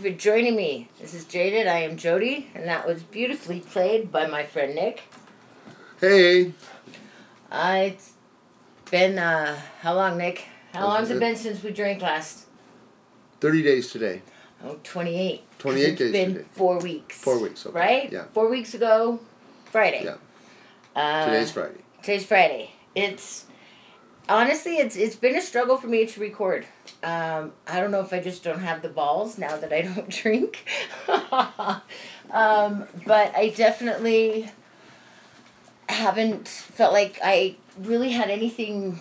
You for joining me. This is Jaded. I am Jody, and that was beautifully played by my friend Nick. Hey. Uh, it's been, uh, how long, Nick? How long's it been since we drank last? 30 days today. Oh, 28. 28 It's days been today. four weeks. Four weeks, okay. Right? Yeah. Four weeks ago, Friday. Yeah. Uh, Today's Friday. Today's Friday. It's honestly, it's it's been a struggle for me to record. Um, I don't know if I just don't have the balls now that I don't drink. um, but I definitely haven't felt like I really had anything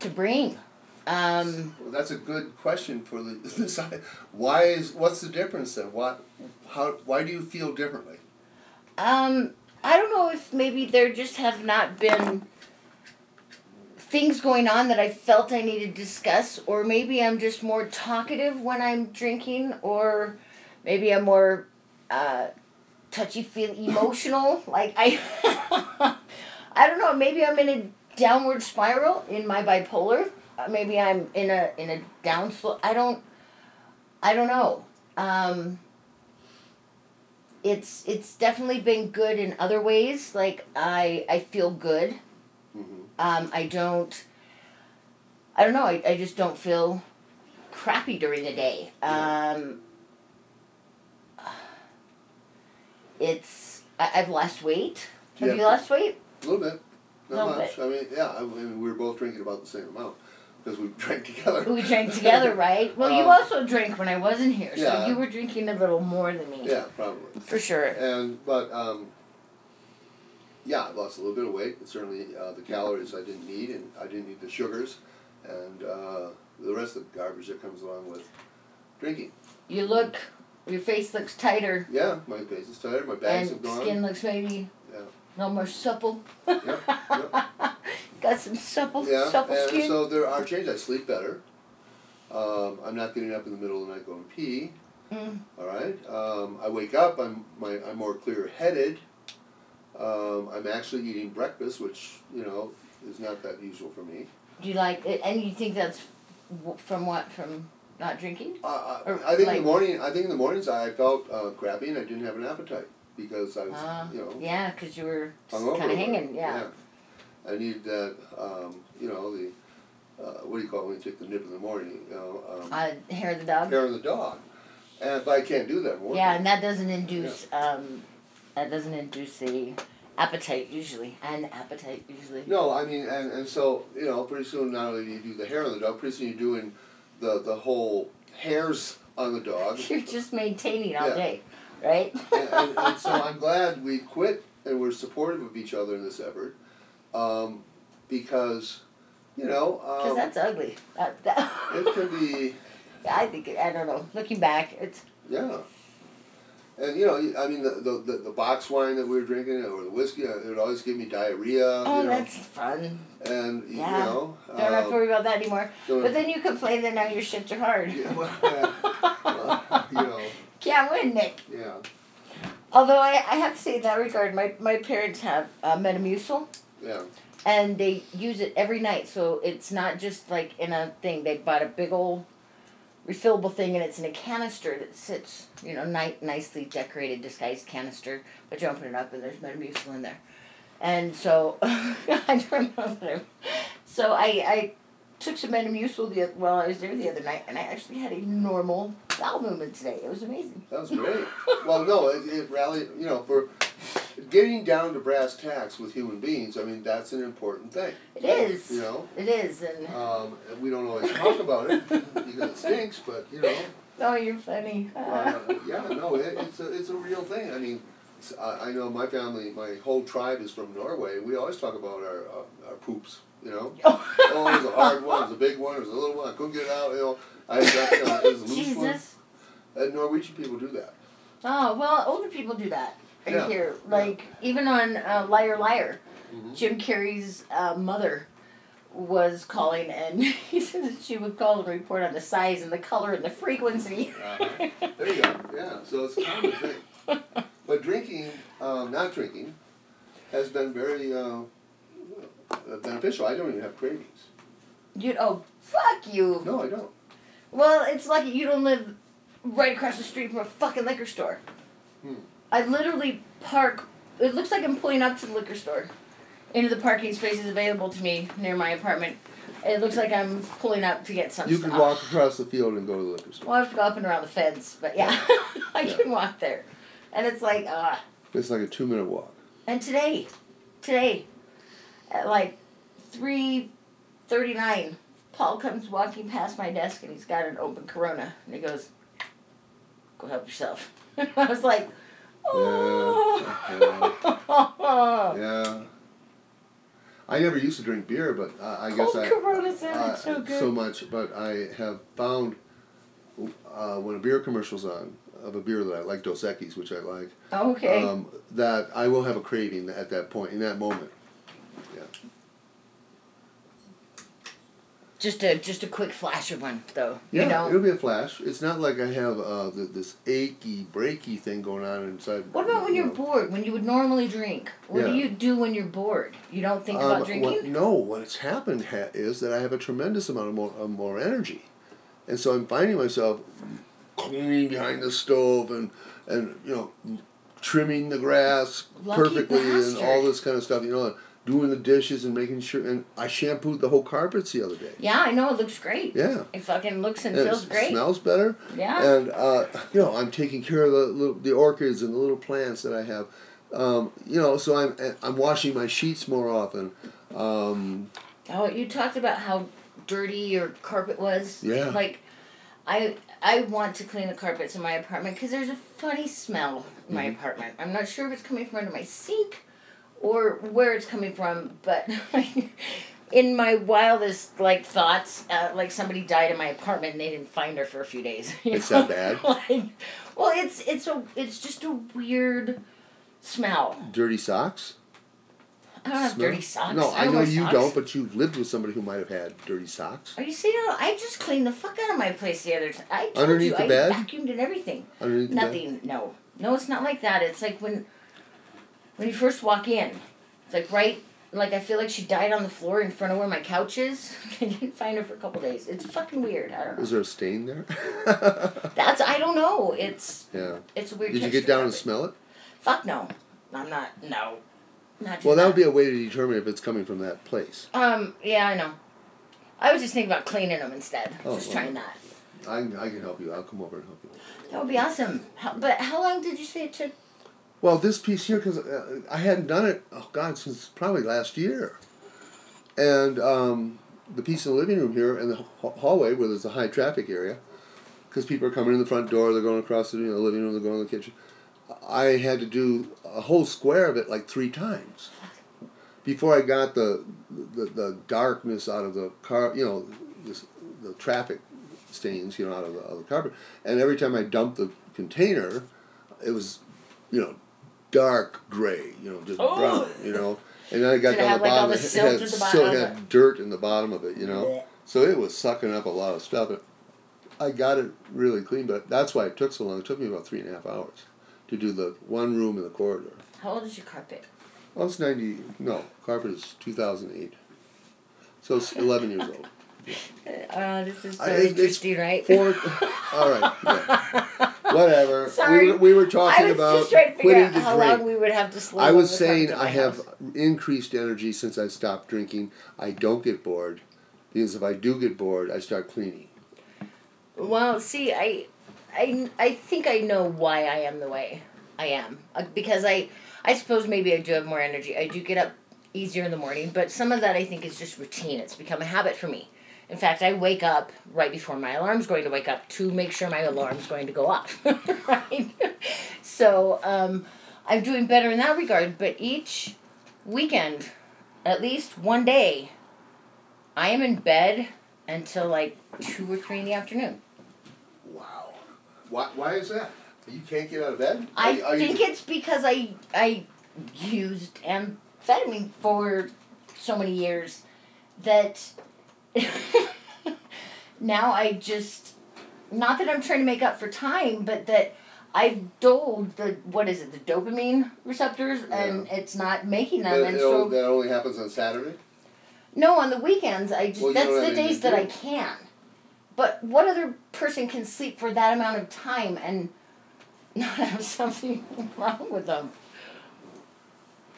to bring. Um, Well, that's a good question for the this. Why is what's the difference then? What how why do you feel differently? Um, I don't know if maybe there just have not been things going on that I felt I needed to discuss, or maybe I'm just more talkative when I'm drinking, or maybe I'm more uh, touchy feel emotional. like I, I don't know. Maybe I'm in a downward spiral in my bipolar. Uh, maybe I'm in a in a down slope. I don't. I don't know. Um, it's it's definitely been good in other ways. Like I I feel good. Um, I don't. I don't know. I, I just don't feel crappy during the day. Um, it's I, I've lost weight. Have Yeah. you lost weight? A little bit, not Little much. I mean, yeah. I mean, we were both drinking about the same amount because we drank together. We drank together, right? Well, you Um, also drank when I wasn't here, so yeah. you were drinking a little more than me. Yeah, probably. For sure. And but um, yeah, I lost a little bit of weight. Certainly, uh, the calories I didn't need, and I didn't need the sugars, and uh, the rest of the garbage that comes along with drinking. You look. Your face looks tighter, Yeah, my face is tighter. My bags and have gone. skin looks maybe Yeah. little more supple. Yep, yep. Got some supple, Yeah, supple and skin. so there are changes. I sleep better. Um, I'm not getting up in the middle of the night going pee. Mm. All right. Um, I wake up. I'm my I'm more clear headed. Um, I'm actually eating breakfast, which you know is not that usual for me. Do you like it? And you think that's from what? From not drinking? Uh, I, Or, I think in the morning. I think in the mornings I felt uh, crappy and I didn't have an appetite because I was Uh, you know Yeah, because you were kind of hanging. Yeah. I needed that. Um, you know the. Uh, what do you call it when you take the nip in the morning? You know, um, Uh, hair of the dog. hair of the dog. And but I can't do that more. Yeah, and that doesn't induce. Um, that doesn't induce the appetite usually, and appetite usually. No, I mean, and, and so you know, pretty soon not only do you do the hair on the dog, pretty soon you're doing the the whole hairs on the dog. You're just maintaining all Yeah. day, right? and, and, and so I'm glad we quit and we're supportive of each other in this effort, um, because, you know, Because um, that's ugly. That, that it can be I think it, I don't know. Looking back, it's yeah. And you know, I mean, the, the, the, box wine that we were drinking or the whiskey, uh, it would always give me diarrhea. oh, you know, that's fun. and Yeah. you know, Don't have to um, worry about that anymore. don't- But then you complain that now your shits are hard. yeah, well, well, you know, Can't win, Nick. yeah. Although I, I have to say in that regard, my, my parents have uh, Metamucil, Yeah. and they use it every night. So it's not just like in a thing. They bought a big old refillable thing, and it's in a canister that sits, you know, ni- nicely decorated, disguised canister. But you open it up, and there's Metamucil in there. And so I don't know. So I I took some Metamucil the while I was there the other night, and I actually had a normal bowel movement today. It was amazing. That was great. well, no, it, it rallied, you know, for getting down to brass tacks with human beings, I mean, that's an important thing. It is. You know? It is, and Um, we don't always talk about it because it stinks, but, you know, oh, you're funny. uh, yeah, no, it, it's, a, it's a real thing. I mean, I know my family, my whole tribe is from Norway. We always talk about our, uh, our poops, you know? Oh, it was a hard one, it was a big one, it was a little one, I couldn't get it out, you know. I got, you know, it was a loose one. And Norwegian people do that. Oh well, older people do that. Yeah, hear yeah. like even on uh, Liar Liar, Mhm. Jim Carrey's uh, mother was calling, and he said that she would call and report on the size and the color and the frequency. Uh-huh. There you go. Yeah. So it's kind of a thing. But drinking, um, not drinking, has been very uh, uh, beneficial. I don't even have cravings. You oh fuck you. No, I don't. Well, it's lucky you don't live right across the street from a fucking liquor store. Hmm. I literally park. It looks like I'm pulling up to the liquor store, into the parking spaces available to me near my apartment. It looks like I'm pulling up to get some stuff. You stuff. can walk across the field and go to the liquor store. Well, I have to go up and around the fence, but yeah, I Yeah. can walk there, and it's like ah. It's like a two minute walk. And today, today, at like three thirty-nine, Paul comes walking past my desk and he's got an open Corona, and he goes, "Go help yourself." I was like, "Oh." Yeah. I never used to drink beer, but uh, I guess Cold I. Coronas in uh, it, so much, but I have found uh, when a beer commercial's on of a beer that I like, Dos Equis, which I like, okay. um, that I will have a craving at that point, in that moment. Just a just a quick flash of one, though. Yeah, you know. it'll be a flash. It's not like I have uh, th this achy, breaky thing going on inside. What about when you you're know. bored? When you would normally drink? What do you do when you're bored? You don't think Um, about what- drinking? no, what's happened ha- is that I have a tremendous amount of more, of more energy, and so I'm finding myself cleaning behind the stove and and you know trimming the grass Lucky perfectly and all this kind of stuff. You know, doing the dishes and making sure. And I shampooed the whole carpets the other day. Yeah, I know it looks great. Yeah. It fucking looks and And feels it great. smells better. Yeah. And uh, you know, I'm taking care of the little, the orchids and the little plants that I have. Um, you know, so I'm I'm washing my sheets more often. Um, Oh, you talked about how dirty your carpet was. Yeah. Like, I I want to clean the carpets in my apartment because there's a funny smell in my Mhm. apartment. I'm not sure if it's coming from under my sink, or where it's coming from, but in my wildest like thoughts, uh, like somebody died in my apartment and they didn't find her for a few days. It's know? that bad? like, well, it's it's a it's just a weird smell. dirty socks. I don't have Smell? dirty socks. No, I I know you socks. don't, but you've lived with somebody who might have had dirty socks Are you saying I just cleaned the fuck out of my place the other time? I told Underneath you the I bed? vacuumed and everything. underneath the bed? Nothing. No, no, it's not like that. It's like when, when you first walk in, it's like right. Like I feel like she died on the floor in front of where my couch is. I didn't find her for a couple days. It's fucking weird. I don't know. Is there a stain there? That's I don't know. It's yeah. it's a weird. Did you get down and carpet. smell it? Fuck no. I'm not. No. Not Well, doing that would be a way to determine if it's coming from that place. Um. Yeah, I know. I was just thinking about cleaning them instead. Oh, just well. trying that. I, can- I can help you. I'll come over and help you. That would be awesome. How, but how long did you say it took? Well, this piece here, because uh, I hadn't done it, oh God, since probably last year. And um, the piece in the living room here and the hallway where there's a high traffic area, because people are coming in the front door, they're going across the you know, living room, they're going to the kitchen. I had to do a whole square of it like three times before I got the the, the darkness out of the car, you know, this, the traffic stains, you know, out of the, of the carpet. And every time I dumped the container, it was, you know, dark gray, you know, just Oh. brown, you know. And then I got Did down have, the like, all bottom, the it had, at the still bottom? had dirt in the bottom of it, you know. Blech. So it was sucking up a lot of stuff. I got it really clean, but that's why it took so long. It took me about three and a half hours to do the one room in the corridor. How old is your carpet? Well, it's 90, no, carpet is 2008. So it's 11 years old. Uh, this is so I- interesting, right? Four, all right, yeah. whatever. Sorry. We were, we were talking about quitting to how drink. long we would have to slow. I was when we come saying I have house. increased energy since I stopped drinking. I don't get bored because if I do get bored, I start cleaning. Well, see, I, I, I think I know why I am the way I am uh, because I, I suppose maybe I do have more energy. I do get up easier in the morning, but some of that I think is just routine. It's become a habit for me. In fact, I wake up right before my alarm's going to wake up to make sure my alarm's going to go off. right? So um, I'm doing better in that regard. But each weekend, at least one day, I am in bed until like two or three in the afternoon. Wow. Why, why is that? You can't get out of bed? I Are you- are you- think it's because I I used amphetamine for so many years that now I just not that I'm trying to make up for time, but that I've dulled the what is it the dopamine receptors and it's not making them that, and so that only happens on Saturday? no on the weekends I just well, that's the days that. I can. But what other person can sleep for that amount of time and not have something wrong with them?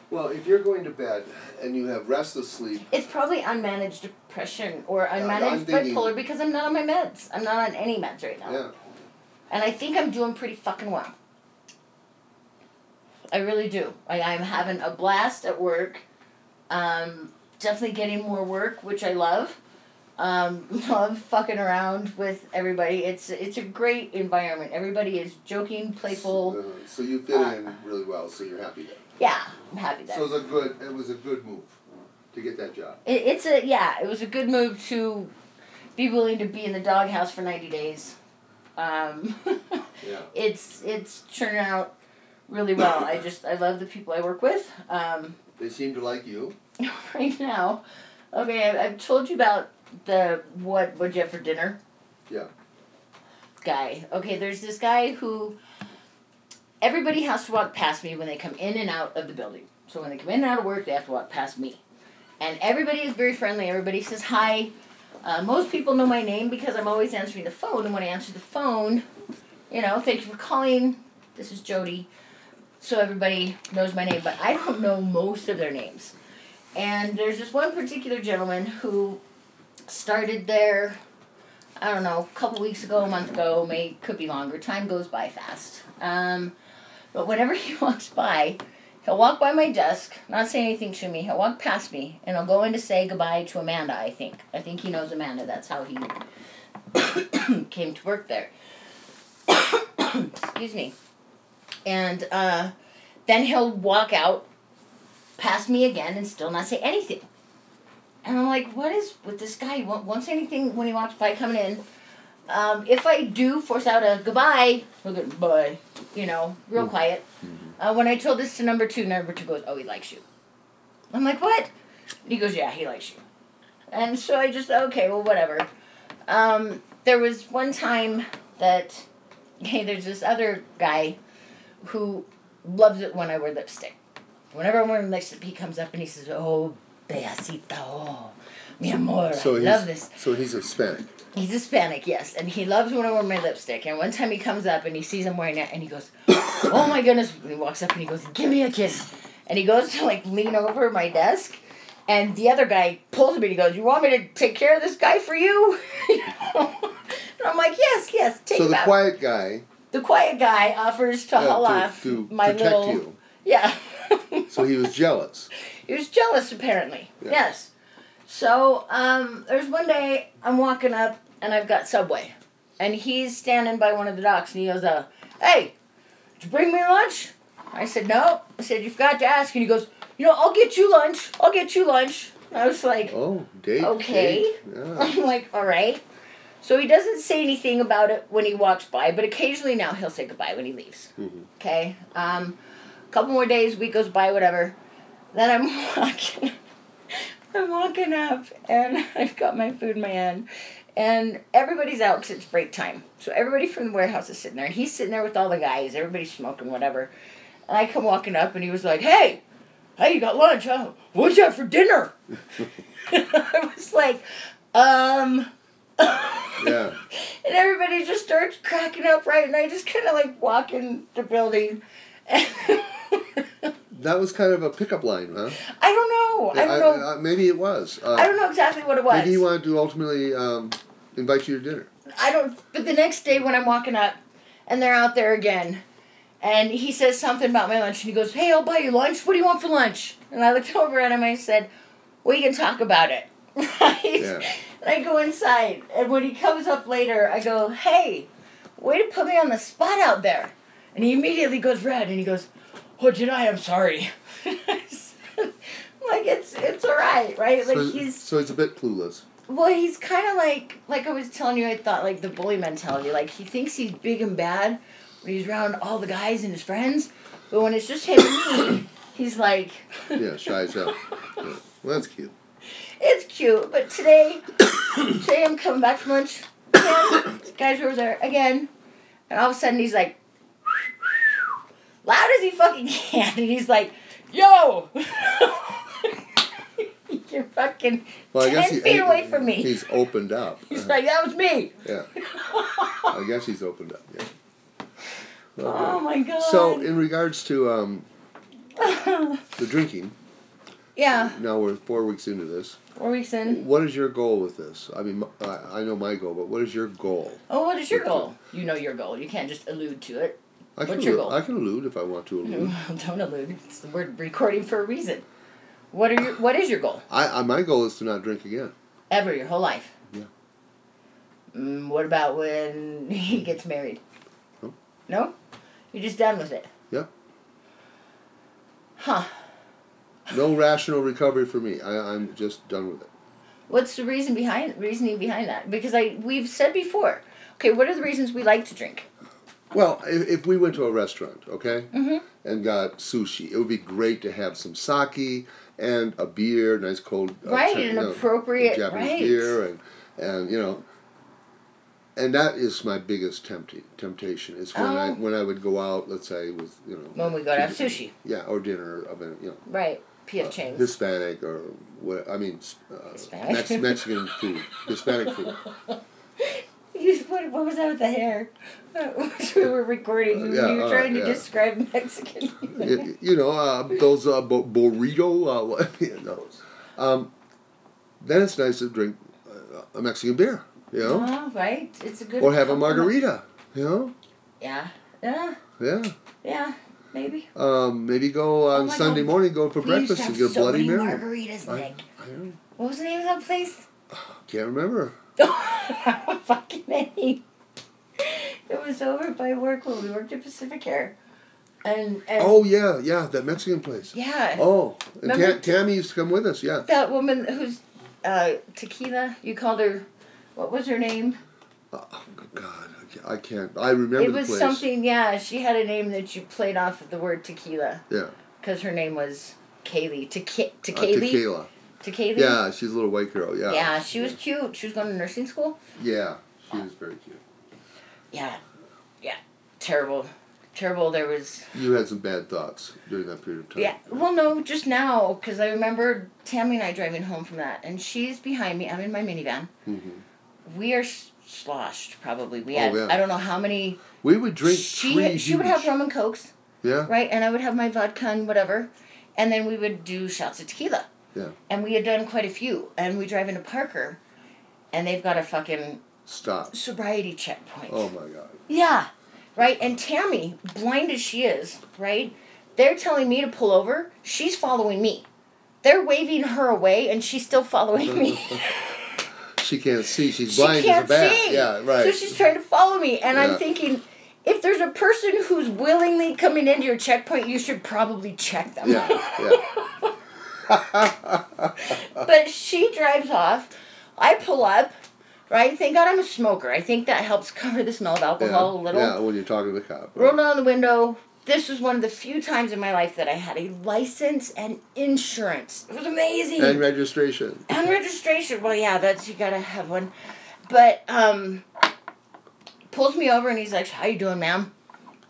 Well, if you're going to bed and you have restless sleep, It's probably unmanaged depression or I'm unmanaged thinking- bipolar because I'm not on my meds. I'm not on any meds right now. yeah. And I think I'm doing pretty fucking well. I really do. I, I'm having a blast at work. Um, definitely getting more work, which I love. Um, love fucking around with everybody. It's it's a great environment. Everybody is joking, playful. Uh, so you fit Uh, in really well, so you're happy there. Yeah, I'm happy there. So it was a good. It was a good move to get that job. It, it's a yeah. It was a good move to be willing to be in the doghouse for ninety days. Um, Yeah. it's it's turning out really well. I just I love the people I work with. Um, They seem to like you. right now, okay, I, I've told you about the what what you have for dinner. Yeah. Guy. Okay, there's this guy who everybody has to walk past me when they come in and out of the building. So when they come in and out of work, they have to walk past me. And everybody is very friendly. Everybody says hi. Uh, most people know my name because I'm always answering the phone. And when I answer the phone, you know, thank you for calling. This is Jody. So everybody knows my name, but I don't know most of their names. And there's this one particular gentleman who started there, I don't know, a couple weeks ago, a month ago, may could be longer. Time goes by fast. Um, but whenever he walks by, he'll walk by my desk, not say anything to me. He'll walk past me, and he'll go in to say goodbye to Amanda. I think. I think he knows Amanda. That's how he came to work there. Excuse me. And uh, then he'll walk out past me again and still not say anything. And I'm like, what is with this guy? He won't, won't say anything when he walks by coming in. Um, if I do force out a goodbye, he'll bye, you know, real quiet. Uh, when I told this to number two, number two goes, oh, he likes you. I'm like, what? And he goes, yeah, he likes you. And so I just, okay, well, whatever. Um, there was one time that, hey, there's this other guy who loves it when I wear lipstick. Whenever I'm wearing lipstick, he comes up and he says, oh, Beacita, oh, mi amor, So I love this. so he's Hispanic. He's Hispanic, yes, and he loves when I wear my lipstick. And one time he comes up and he sees I'm wearing it, and he goes, "Oh my goodness!" And he walks up and he goes, "Give me a kiss," and he goes to like lean over my desk, and the other guy pulls me and he goes, "You want me to take care of this guy for you?" You know? and I'm like, "Yes, yes, take So the out." quiet guy the quiet guy offers to haul to, off to my protect little you. yeah. So he was jealous. He was jealous, apparently. Yeah. Yes. So, um, there's one day I'm walking up and I've got Subway. And he's standing by one of the docks and he goes, uh, Hey, did you bring me lunch? I said, No. I said, You forgot to ask. And he goes, You know, I'll get you lunch. I'll get you lunch. I was like, Oh, date. Okay. date, Yeah. I'm like, All right. So he doesn't say anything about it when he walks by, but occasionally now he'll say goodbye when he leaves. Mhm. Okay. Um, a couple more days, week goes by, whatever. Then I'm walking. I'm walking up, and I've got my food in my hand, and everybody's out because it's break time. So everybody from the warehouse is sitting there, and he's sitting there with all the guys. Everybody's smoking, whatever. And I come walking up, and he was like, "Hey, hey, you got lunch? Huh? What'd you have for dinner?" I was like, "Um." Yeah. And everybody just starts cracking up, right? And I just kind of like walk in the building. That was kind of a pickup line, huh? I don't know. I don't know. uh, maybe it was. Uh, I don't know exactly what it was. Maybe he wanted to ultimately um, invite you to dinner. I don't. But the next day when I'm walking up, and they're out there again, and he says something about my lunch, and he goes, "Hey, I'll buy you lunch. What do you want for lunch?" And I looked over at him. And I said, "We can talk about it." Right. Yeah. And I go inside, and when he comes up later, I go, "Hey, way to put me on the spot out there." And he immediately goes red, and he goes, "Oh, did I? I'm sorry." like it's it's all right, right? Like so, he's so he's a bit clueless. well, he's kind of like like I was telling you. I thought like the bully mentality. Like he thinks he's big and bad when he's around all the guys and his friends, but when it's just him and me, he's like, Yeah, shy as hell. Yeah. Well, that's cute. it's cute. But today, today I'm coming back from lunch. Again, guys were there again, and all of a sudden he's like, loud as he fucking can, and he's like, yo. You're fucking Well, I guess ten he, feet he- away from me. He's opened up. He's like, that was me. yeah. I guess he's opened up. Yeah. Oh my god. So, in regards to um, the drinking, yeah, now we're four weeks into this. four weeks in. What is your goal with this? I mean, I, I know my goal, but what is your goal? Oh, what is your goal? You know your goal. You can't just allude to it. I can What's your goal? I can allude if I want to allude. Don't allude. It's the word recording for a reason. What are your What is your goal? I, I my goal is to not drink again. Ever your whole life. Yeah. Mm, what about when he gets married? No. No. You're just done with it. Yeah. Huh. No rational recovery for me. I, I'm just done with it. What's the reason behind reasoning behind that? Because I we've said before. Okay, what are the reasons we like to drink? Well, if, if we went to a restaurant, okay, Mhm. and got sushi, it would be great to have some sake and a beer, nice cold, uh, Right, Chi- an you know, appropriate- Japanese right. beer, and and you know, and that is my biggest tempti- temptation. Is when I Oh. when I would go out, let's say with you know When we go to have sushi. yeah, or dinner of a you know Right. uh, PF Chang's. Hispanic or what I mean uh, Mex- Mexican food, Hispanic food. You, what, what was that with the hair? we were recording. You, Yeah, you were uh, trying to yeah. describe Mexican. you, you know, uh, those uh, bu- burrito. Uh, what- you know. um, then it's nice to drink uh, a Mexican beer, you know, Oh, right. It's a good. or have a margarita, you know. Yeah. Yeah. Yeah. Yeah. Maybe. Um, maybe go on Oh Sunday God. morning, go for We breakfast and get a so Bloody many Mary. margaritas, Nick. What was the name of that place? can't remember. Fucking name. It was over by work when we worked at Pacific Air. And, and Oh yeah, yeah, that Mexican place. yeah. Oh, and Remember- Ta- Tammy used to come with us. Yeah. That woman who's uh, tequila, you called her, what was her name? Oh God, I can't. I, remember it the was place. something, yeah, she had a name that you played off of the word tequila. Yeah. Because her name was Kaylee. Tequi- Uh, Tequila? Tequila. Tequila? Yeah, she's a little white girl. Yeah. Yeah, she was cute. She was going to nursing school. Yeah, she was very cute. Yeah. Yeah. Terrible. Terrible. There was. You had some bad thoughts during that period of time. Yeah. Well, no, just now, because I remember Tammy and I driving home from that, and she's behind me. I'm in my minivan. Mm-hmm. We are sloshed, probably. We Oh, had, yeah. I don't know how many. We would drink she, three. she would have rum and cokes, Yeah. right? And I would have my vodka and whatever. And then we would do shots of tequila. Yeah. And we had done quite a few. And we drive into Parker, and they've got a fucking Stop. sobriety checkpoint. Oh my God. Yeah, right. And Tammy, blind as she is, right? They're telling me to pull over. She's following me. They're waving her away, and she's still following me. She can't see. She's she blind can't as a bat. see. Yeah. Right. So she's trying to follow me, and Yeah. I'm thinking, if there's a person who's willingly coming into your checkpoint, you should probably check them. yeah. Yeah. but she drives off. I pull up. Right? Thank God I'm a smoker. I think that helps cover the smell of alcohol yeah. a little. Yeah. When you're talking to the cop. rolled down the window. This was one of the few times in my life that I had a license and insurance. It was amazing. And registration. And registration. Well, yeah, that's you gotta have one. But um, pulls me over and he's like, "How you doing, ma'am?"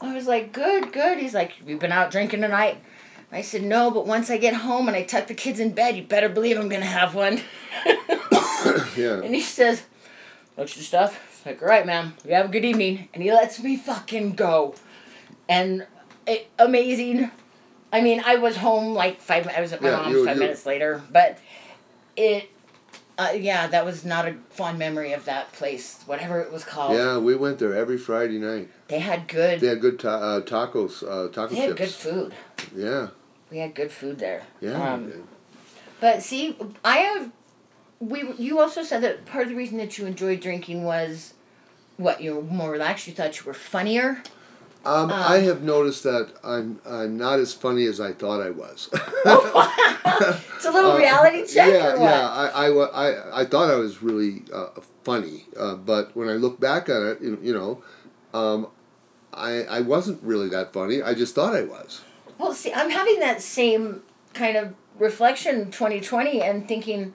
I was like, "Good, good." He's like, "You've been out drinking tonight?" I said, "No, but once I get home and I tuck the kids in bed, you better believe I'm gonna have one." Yeah. And he says, looks your stuff. It's like, all right, ma'am, you have a good evening. And he lets me fucking go. And it, amazing. I mean, I was home like five, I was at my Yeah, mom's five minutes later. But it, uh, yeah, that was not a fond memory of that place, whatever it was called. Yeah. We went there every Friday night. They had good, They had good ta- uh, tacos. Uh, taco they had good food. Yeah. We had good food there. Yeah. Um. But see, I have. We you also said that part of the reason that you enjoyed drinking was, what you were more relaxed. You thought you were funnier. Um, um, I have noticed that I'm I'm not as funny as I thought I was. It's a little Uh, reality check Yeah, yeah. I, I, I, I thought I was really uh, funny, uh, but when I look back at it, you, you know, um, I, I wasn't really that funny. I just thought I was. Well, see, I'm having that same kind of reflection 2020 and thinking,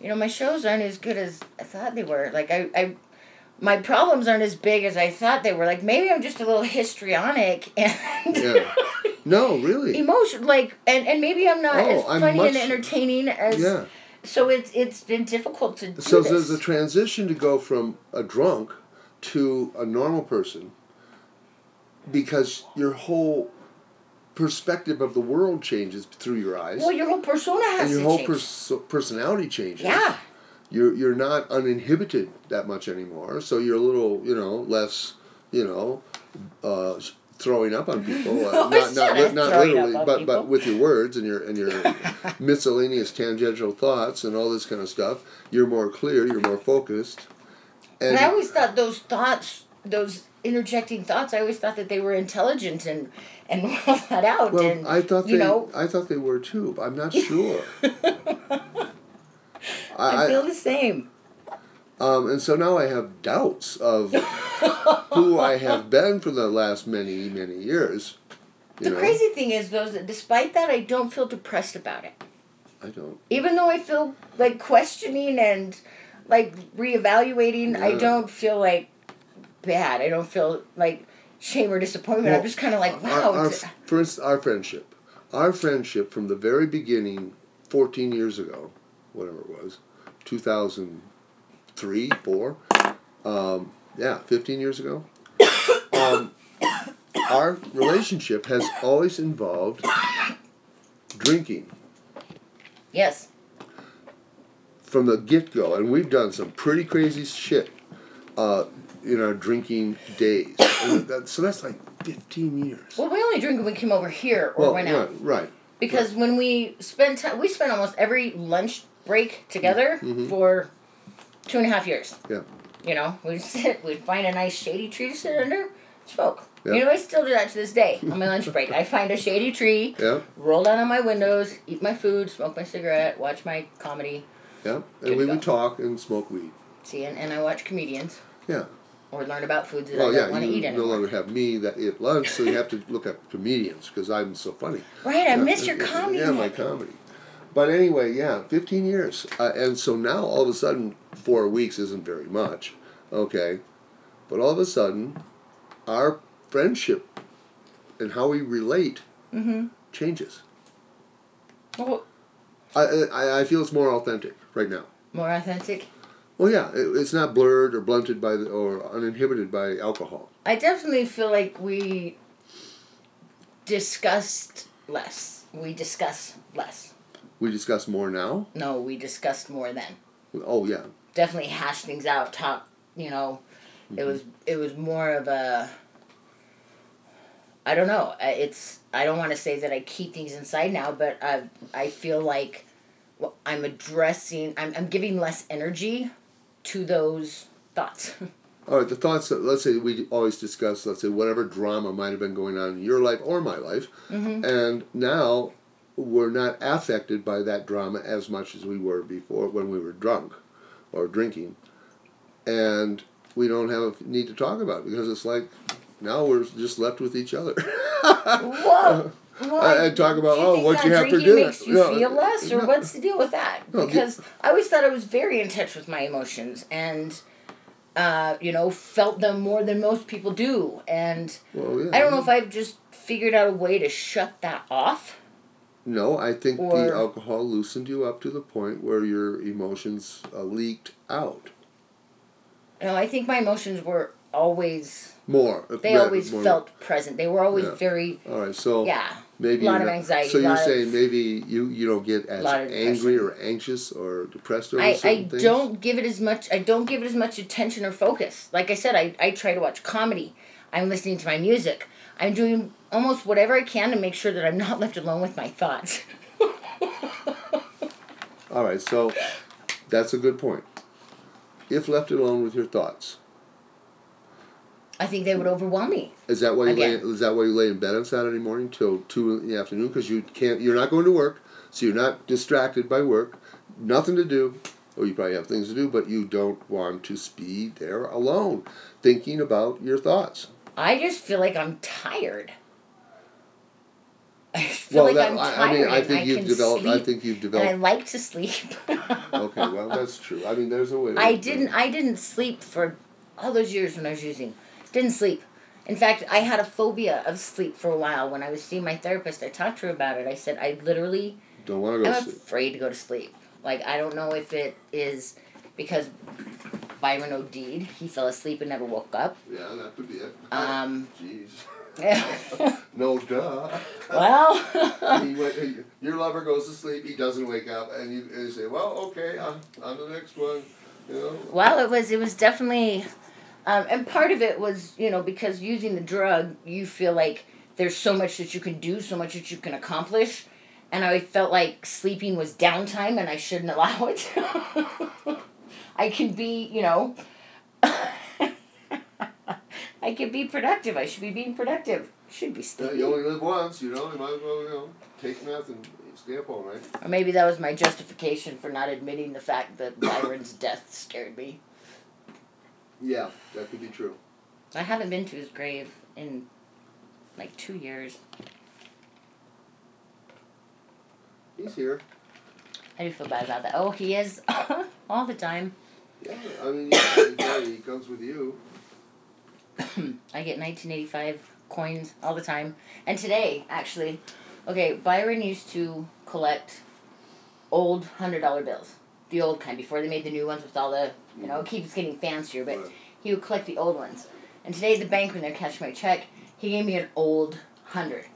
you know, my shows aren't as good as I thought they were. Like I, I my problems aren't as big as I thought they were. Like maybe I'm just a little histrionic and Yeah. No, really. emotion like and, and maybe I'm not Oh, as I'm funny and entertaining as Yeah. So it's it's been difficult to do So this. there's a transition to go from a drunk to a normal person because your whole perspective of the world changes through your eyes well, your whole persona has and your whole pers- personality changes. yeah. You're you're not uninhibited that much anymore, so you're a little, you know, less, you know, uh, throwing up on people. Uh, not not, li- not literally, but people. but with your words and your and your miscellaneous tangential thoughts and all this kind of stuff. You're more clear. You're more focused. And, And I always thought those thoughts, those interjecting thoughts, I always thought that they were intelligent and and all that out. well, and I thought they you know, I thought they were too, but I'm not sure. I, feel the same. Um, and so now I have doubts of who I have been for the last many, many years. The know? crazy thing is, though, is that despite that, I don't feel depressed about it. I don't. Even though I feel like questioning and like reevaluating, I don't feel like bad. I don't feel like shame or disappointment. I'm just kind of like, wow. our, for instance, our friendship. Our friendship from the very beginning, 14 years ago, whatever it was, 2003, 4, um, yeah, 15 years ago, um, our relationship has always involved drinking. yes. from the get go, and we've done some pretty crazy shit uh, in our drinking days. And that, so that's like 15 years. Well, we only drink when we came over here or went out. right, right. Because when we spend time, we spend almost every lunch break together Mhm. for two and a half years. Yeah. You know, we'd sit, we'd find a nice shady tree to sit under, smoke. Yeah. You know, I still do that to this day on my lunch break. I find a shady tree, Yeah, roll down on my windows, eat my food, smoke my cigarette, watch my comedy. yeah. And we would talk and smoke weed. See, and, and I watch comedians. Yeah. Or learn about foods that Well, I don't yeah, want to eat you no longer have me that eat lunch, so you have to look up comedians because I'm so funny. right, I Yeah, miss your comedy. Yeah, my comedy. But anyway, yeah, 15 years. Uh, and so now all of a sudden, four weeks isn't very much, okay? But all of a sudden, our friendship and how we relate mm-hmm. changes. Well, I, I, I feel it's more authentic right now. more authentic. Well, yeah, it, it's not blurred or blunted by the, or uninhibited by alcohol. I definitely feel like we discussed less. We discuss less. We discuss more now. No, we discussed more then. Oh yeah, Definitely hash things out. Talk. You know, it was it was more of a. I don't know. It's I don't want to say that I keep things inside now, but I I feel like I'm addressing. I'm I'm giving less energy to those thoughts. All right, the thoughts that let's say we always discuss, let's say whatever drama might have been going on in your life or my life, mm-hmm. and now we're not affected by that drama as much as we were before when we were drunk or drinking, and we don't have a need to talk about it because it's like now we're just left with each other. Whoa. Why? and talk about, oh, what'd you have for drinking dinner? Makes you No, feel less, or no. what's the deal with that? No, because I always thought I was very in touch with my emotions, and uh, you know, felt them more than most people do. And Well, yeah. I don't know if I've just figured out a way to shut that off. No, I think Or- the alcohol loosened you up to the point where your emotions uh, leaked out No, I think my emotions were always more. they Yeah, always more- felt present. They were always Yeah. very All right, so yeah. maybe a lot of anxiety, So you're lot of- saying maybe you you don't get as angry or anxious or depressed or I, I things. don't give it as much I don't give it as much attention or focus. Like I said, I, I try to watch comedy. I'm listening to my music. I'm doing almost whatever I can to make sure that I'm not left alone with my thoughts. All right, so that's a good point. If left alone with your thoughts, I think they would overwhelm me. is that why you lay, is that why you lay in bed on Saturday morning till two in the afternoon because you can't you're not going to work, so you're not distracted by work, nothing to do, or you probably have things to do, but you don't want to be there alone, thinking about your thoughts. I just feel like I'm tired. I feel well, like that, I'm tired I mean, I think you've can developed. I think you've and I like to sleep. okay, well, that's true. I mean, there's a way. I didn't. I didn't sleep for all those years when I was using. Didn't sleep. In fact, I had a phobia of sleep for a while. When I was seeing my therapist, I talked to her about it. I said I literally Don't want to go I'm to sleep. afraid to go to sleep. Like I don't know if it is because Byron OD'd, he fell asleep and never woke up. Yeah, that could be it. Um, Jeez. No duh. well, he went, your lover goes to sleep, he doesn't wake up, and you, and you say, well, okay, on, on the next one, you know? well, it was it was definitely, um, and part of it was you know because using the drug, you feel like there's so much that you can do, so much that you can accomplish, and I felt like sleeping was downtime, and I shouldn't allow it. I can be, you know. I can be productive. I should be being productive. Should be Uh, sleeping. You only live once, you know, you might as well, you know, take and stay up all night. Or maybe that was my justification for not admitting the fact that Byron's death scared me. Yeah, that could be true. I haven't been to his grave in like two years. He's here. I do feel bad about that. Oh, he is all the time. Yeah, I mean, yeah, he comes with you. I get 1985 coins all the time. And today, actually, okay, Byron used to collect old $100 bills. The old kind, before they made the new ones with all the, you know, it keeps getting fancier, but Right. he would collect the old ones. And today the bank, when they're cashing my check, he gave me an old 100.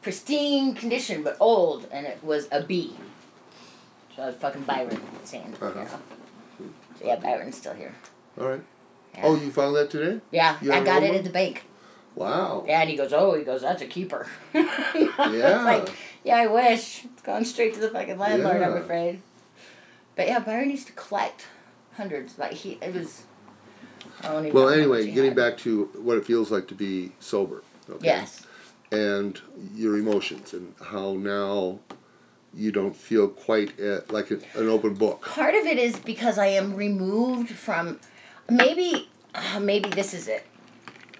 Pristine condition, but old, and it was a B. So I was fucking Byron saying, Uh-huh. know. Yeah, Byron's still here. All right. Yeah. Oh, you found that today? Yeah, You I got it old at the bank. Wow. Yeah, and he goes, oh, he goes, that's a keeper. Yeah. like, yeah, I wish. It's gone straight to the fucking landlord, I'm afraid. But yeah, Byron used to collect hundreds. Like he, it was. Well, know how much anyway, getting had. back to what it feels like to be sober. Okay? Yes. And your emotions and how now you don't feel quite at, like an, an open book. Part of it is because I am removed from. Maybe, uh, maybe this is it.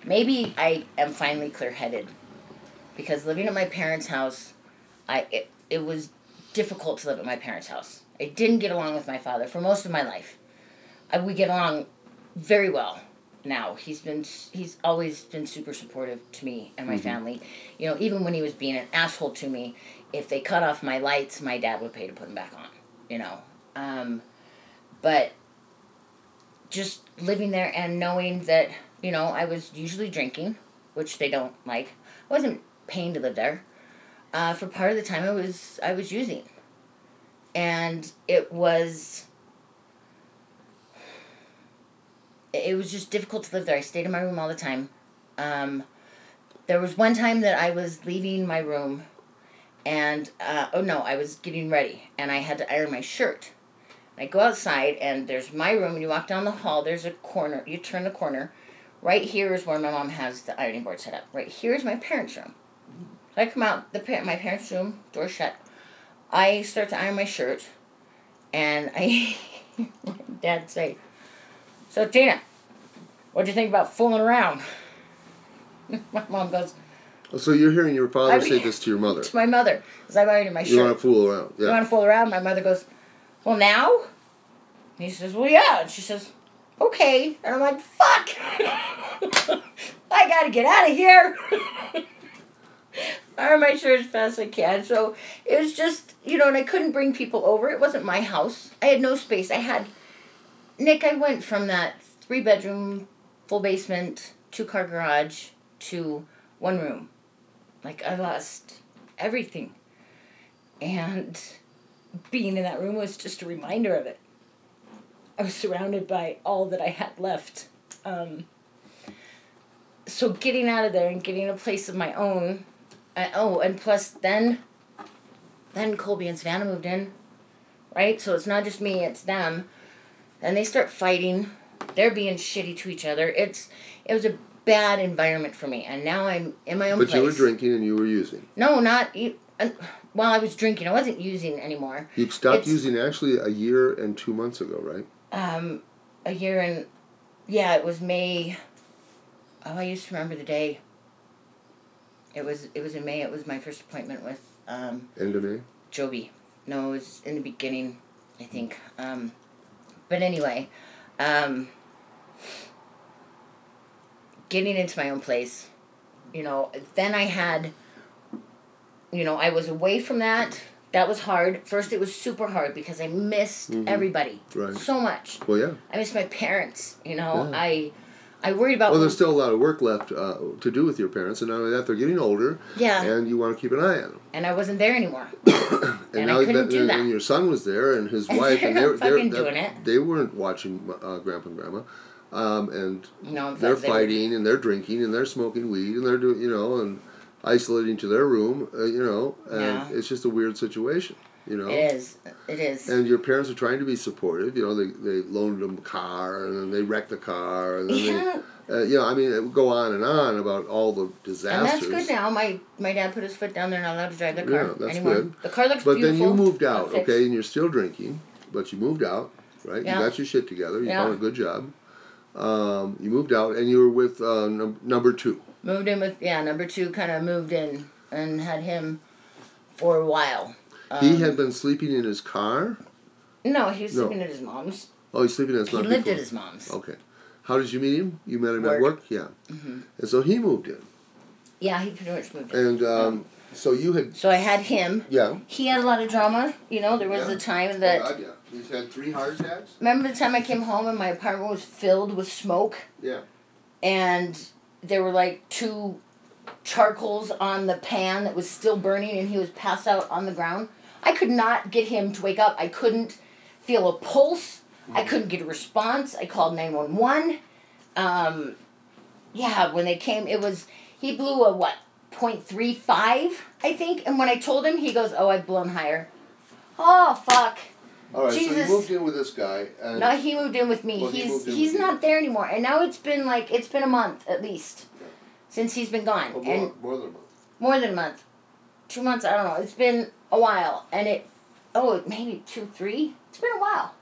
Maybe I am finally clear headed. Because living at my parents' house, I it, it was difficult to live at my parents' house. I didn't get along with my father for most of my life. I, we get along very well now. He's been he's always been super supportive to me and my family. You know, even when he was being an asshole to me, if they cut off my lights, my dad would pay to put them back on. You know, um, but just living there and knowing that you know I was usually drinking, which they don't like. I wasn't paying to live there. Uh, for part of the time, I was I was using, and it was it was just difficult to live there. I stayed in my room all the time. Um, there was one time that I was leaving my room, and uh, oh no, I was getting ready, and I had to iron my shirt. I go outside, and there's my room, and you walk down the hall. There's a corner. You turn the corner. Right here is where my mom has the ironing board set up. Right here is my parents' room. So I come out the par- my parents' room, door shut. I start to iron my shirt, and I, Dad say, "So Tina, what'd you think about fooling around?" my mom goes So you're hearing your father I say this to your mother. to my mother, because I'm ironing my shirt. You want to fool around. Yeah. You want to fool around? My mother goes, Well, now? And he says, Well, yeah. And she says, Okay. And I'm like, Fuck! I gotta get out of here. I wear my shirt as fast as I can. So it was just, you know, and I couldn't bring people over. It wasn't my house. I had no space. I had, Nick, I went from that three bedroom, full basement, two car garage to one room. Like, I lost everything. And being in that room was just a reminder of it. I was surrounded by all that I had left. Um, so getting out of there and getting a place of my own. Uh, oh, and plus then, then Colby and Savannah moved in, right? So it's not just me; it's them. Then they start fighting. They're being shitty to each other. It's it was a bad environment for me, and now I'm in my own But place. you were drinking and you were using. No, not while I was drinking. I wasn't using anymore. You stopped It's- using actually a year and two months ago, right? Um, a year and yeah, it was May. Oh, I used to remember the day. It was it was in May. It was my first appointment with um, End of May. Joby. No, it was in the beginning, I think. Um, but anyway, um, getting into my own place, you know, then I had, you know, I was away from that That was hard. First, it was super hard because I missed everybody Right. so much. Well, yeah. I missed my parents. You know, Yeah. I, I worried about. Well, there's still a lot of work left uh, to do with your parents, and not only that, they're getting older, yeah, and you want to keep an eye on them. and I wasn't there anymore. And, And I now couldn't that, do and, that. and your son was there, and his And wife, they're and they're, they're, fucking that- doing it. they weren't watching uh, Grandpa and Grandma, um, and No, they're fact, they were- fighting, and they're drinking, and they're smoking weed, and they're doing, you know, and isolating to their room, uh, you know, and Yeah. it's just a weird situation, you know. It is. It is. And your parents are trying to be supportive. You know, they, they loaned them a car, and then they wrecked the car, and then yeah, they, uh, you know, I mean, it would go on and on about all the disasters. and that's good now. My my dad put his foot down. They're not allowed to drive their Yeah, that's anymore. good. The car looks But beautiful. But then you moved out, okay, and you're still drinking, but you moved out, right? Yeah. You got your shit together. You Yeah. found a good job. Um, you moved out, and you were with uh, num- number two. Moved in with yeah. Number two kind of moved in and had him for a while. He Um, had been sleeping in his car. No, he was No. sleeping at his mom's. Oh, he's sleeping in his. Mom's. He lived before. at his mom's. Okay. How did you meet him? You met him at Work. work? Yeah. hmm And so he moved in. Yeah, he pretty much moved in. And um, so you had. So I had him. Yeah. He had a lot of drama. You know, there was Yeah. a time that. Oh, God, yeah. He's had three heart attacks? Remember the time I came home and my apartment was filled with smoke? Yeah. And there were like two charcoals on the pan that was still burning and he was passed out on the ground. I could not get him to wake up. I couldn't feel a pulse. I couldn't get a response. I called 911. Um, yeah, when they came, it was, he blew a what, 0.35, I think. And when I told him, he goes, oh, I've blown higher. Oh, fuck. All right, so Jesus. you moved in with this guy. And No, he moved in with me. Well, he's in he's with you. not there anymore, and now it's been like it's been a month at least Yeah. since he's been gone, Oh, and more, more than a month. more than a month, two months. I don't know. It's been a while, and it oh maybe two three. It's been a while.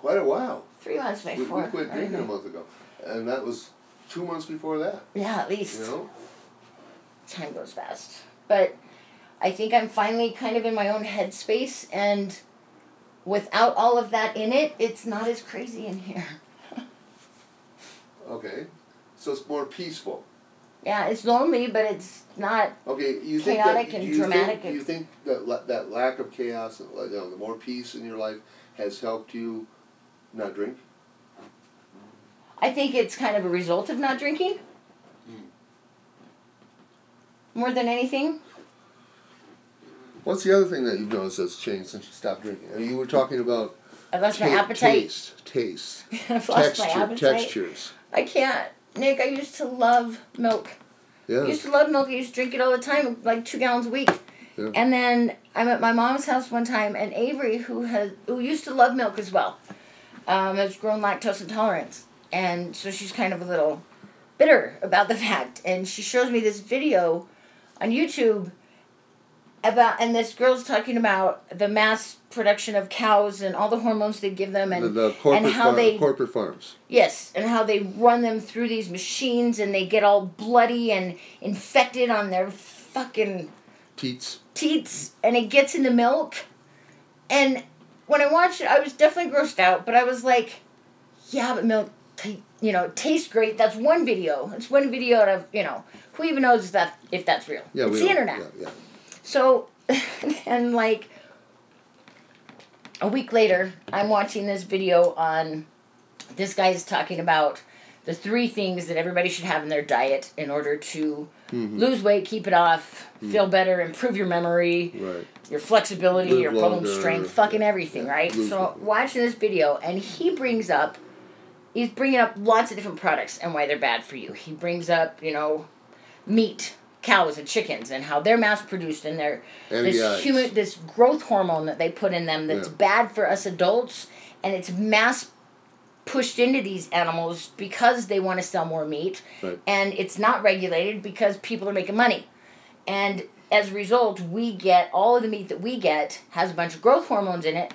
Quite a while. Three months before. we quit drinking a month ago. And that was two months before that, Yeah, at least you know? time goes fast. But I think I'm finally kind of in my own headspace, and without all of that in it, it's not as crazy in here. Okay. So it's more peaceful. Yeah, it's lonely, but it's not. Okay, you think Chaotic that, and you dramatic Think, you think that la- that lack of chaos, and you know, the more peace in your life, has helped you not drink? I think it's kind of a result of not drinking. Hmm. More than anything. What's the other thing that you've noticed that's changed since you stopped drinking? I mean, you were talking about I've lost my appetite. taste, taste, texture, textures. I can't. Nick, I used to love milk. I Yeah. used to love milk. I used to drink it all the time, like two gallons a week. Yeah. And then I'm at my mom's house one time, and Avery, who has who used to love milk as well, um, has grown lactose intolerance, and so she's kind of a little bitter about the fact. And she shows me this video on YouTube about, and this girl's talking about the mass production of cows and all the hormones they give them, and the, the corporate, how far- they- corporate farms. Yes, and how they run them through these machines and they get all bloody and infected on their fucking Teats. teats and it gets in the milk. And when I watched it, I was definitely grossed out, but I was like, yeah, but milk, t- you know, tastes great. That's one video. It's one video out of, you know, who even knows if, that, if that's real? Yeah, it's we the don't- internet. Yeah, yeah. So, and like a week later, I'm watching this video on this guy's talking about the three things that everybody should have in their diet in order to Mhm. lose weight, keep it off, feel better, improve your memory, Right. your flexibility, Live your problem longer, strength, fucking everything, yeah, right? lose So watching this video, and he brings up, he's bringing up lots of different products and why they're bad for you. He brings up, you know, meat, cows and chickens, and how they're mass produced and they're this human, this growth hormone that they put in them that's Yeah. bad for us adults, and it's mass pushed into these animals because they want to sell more meat Right. and it's not regulated because people are making money and as a result we get all of the meat that we get has a bunch of growth hormones in it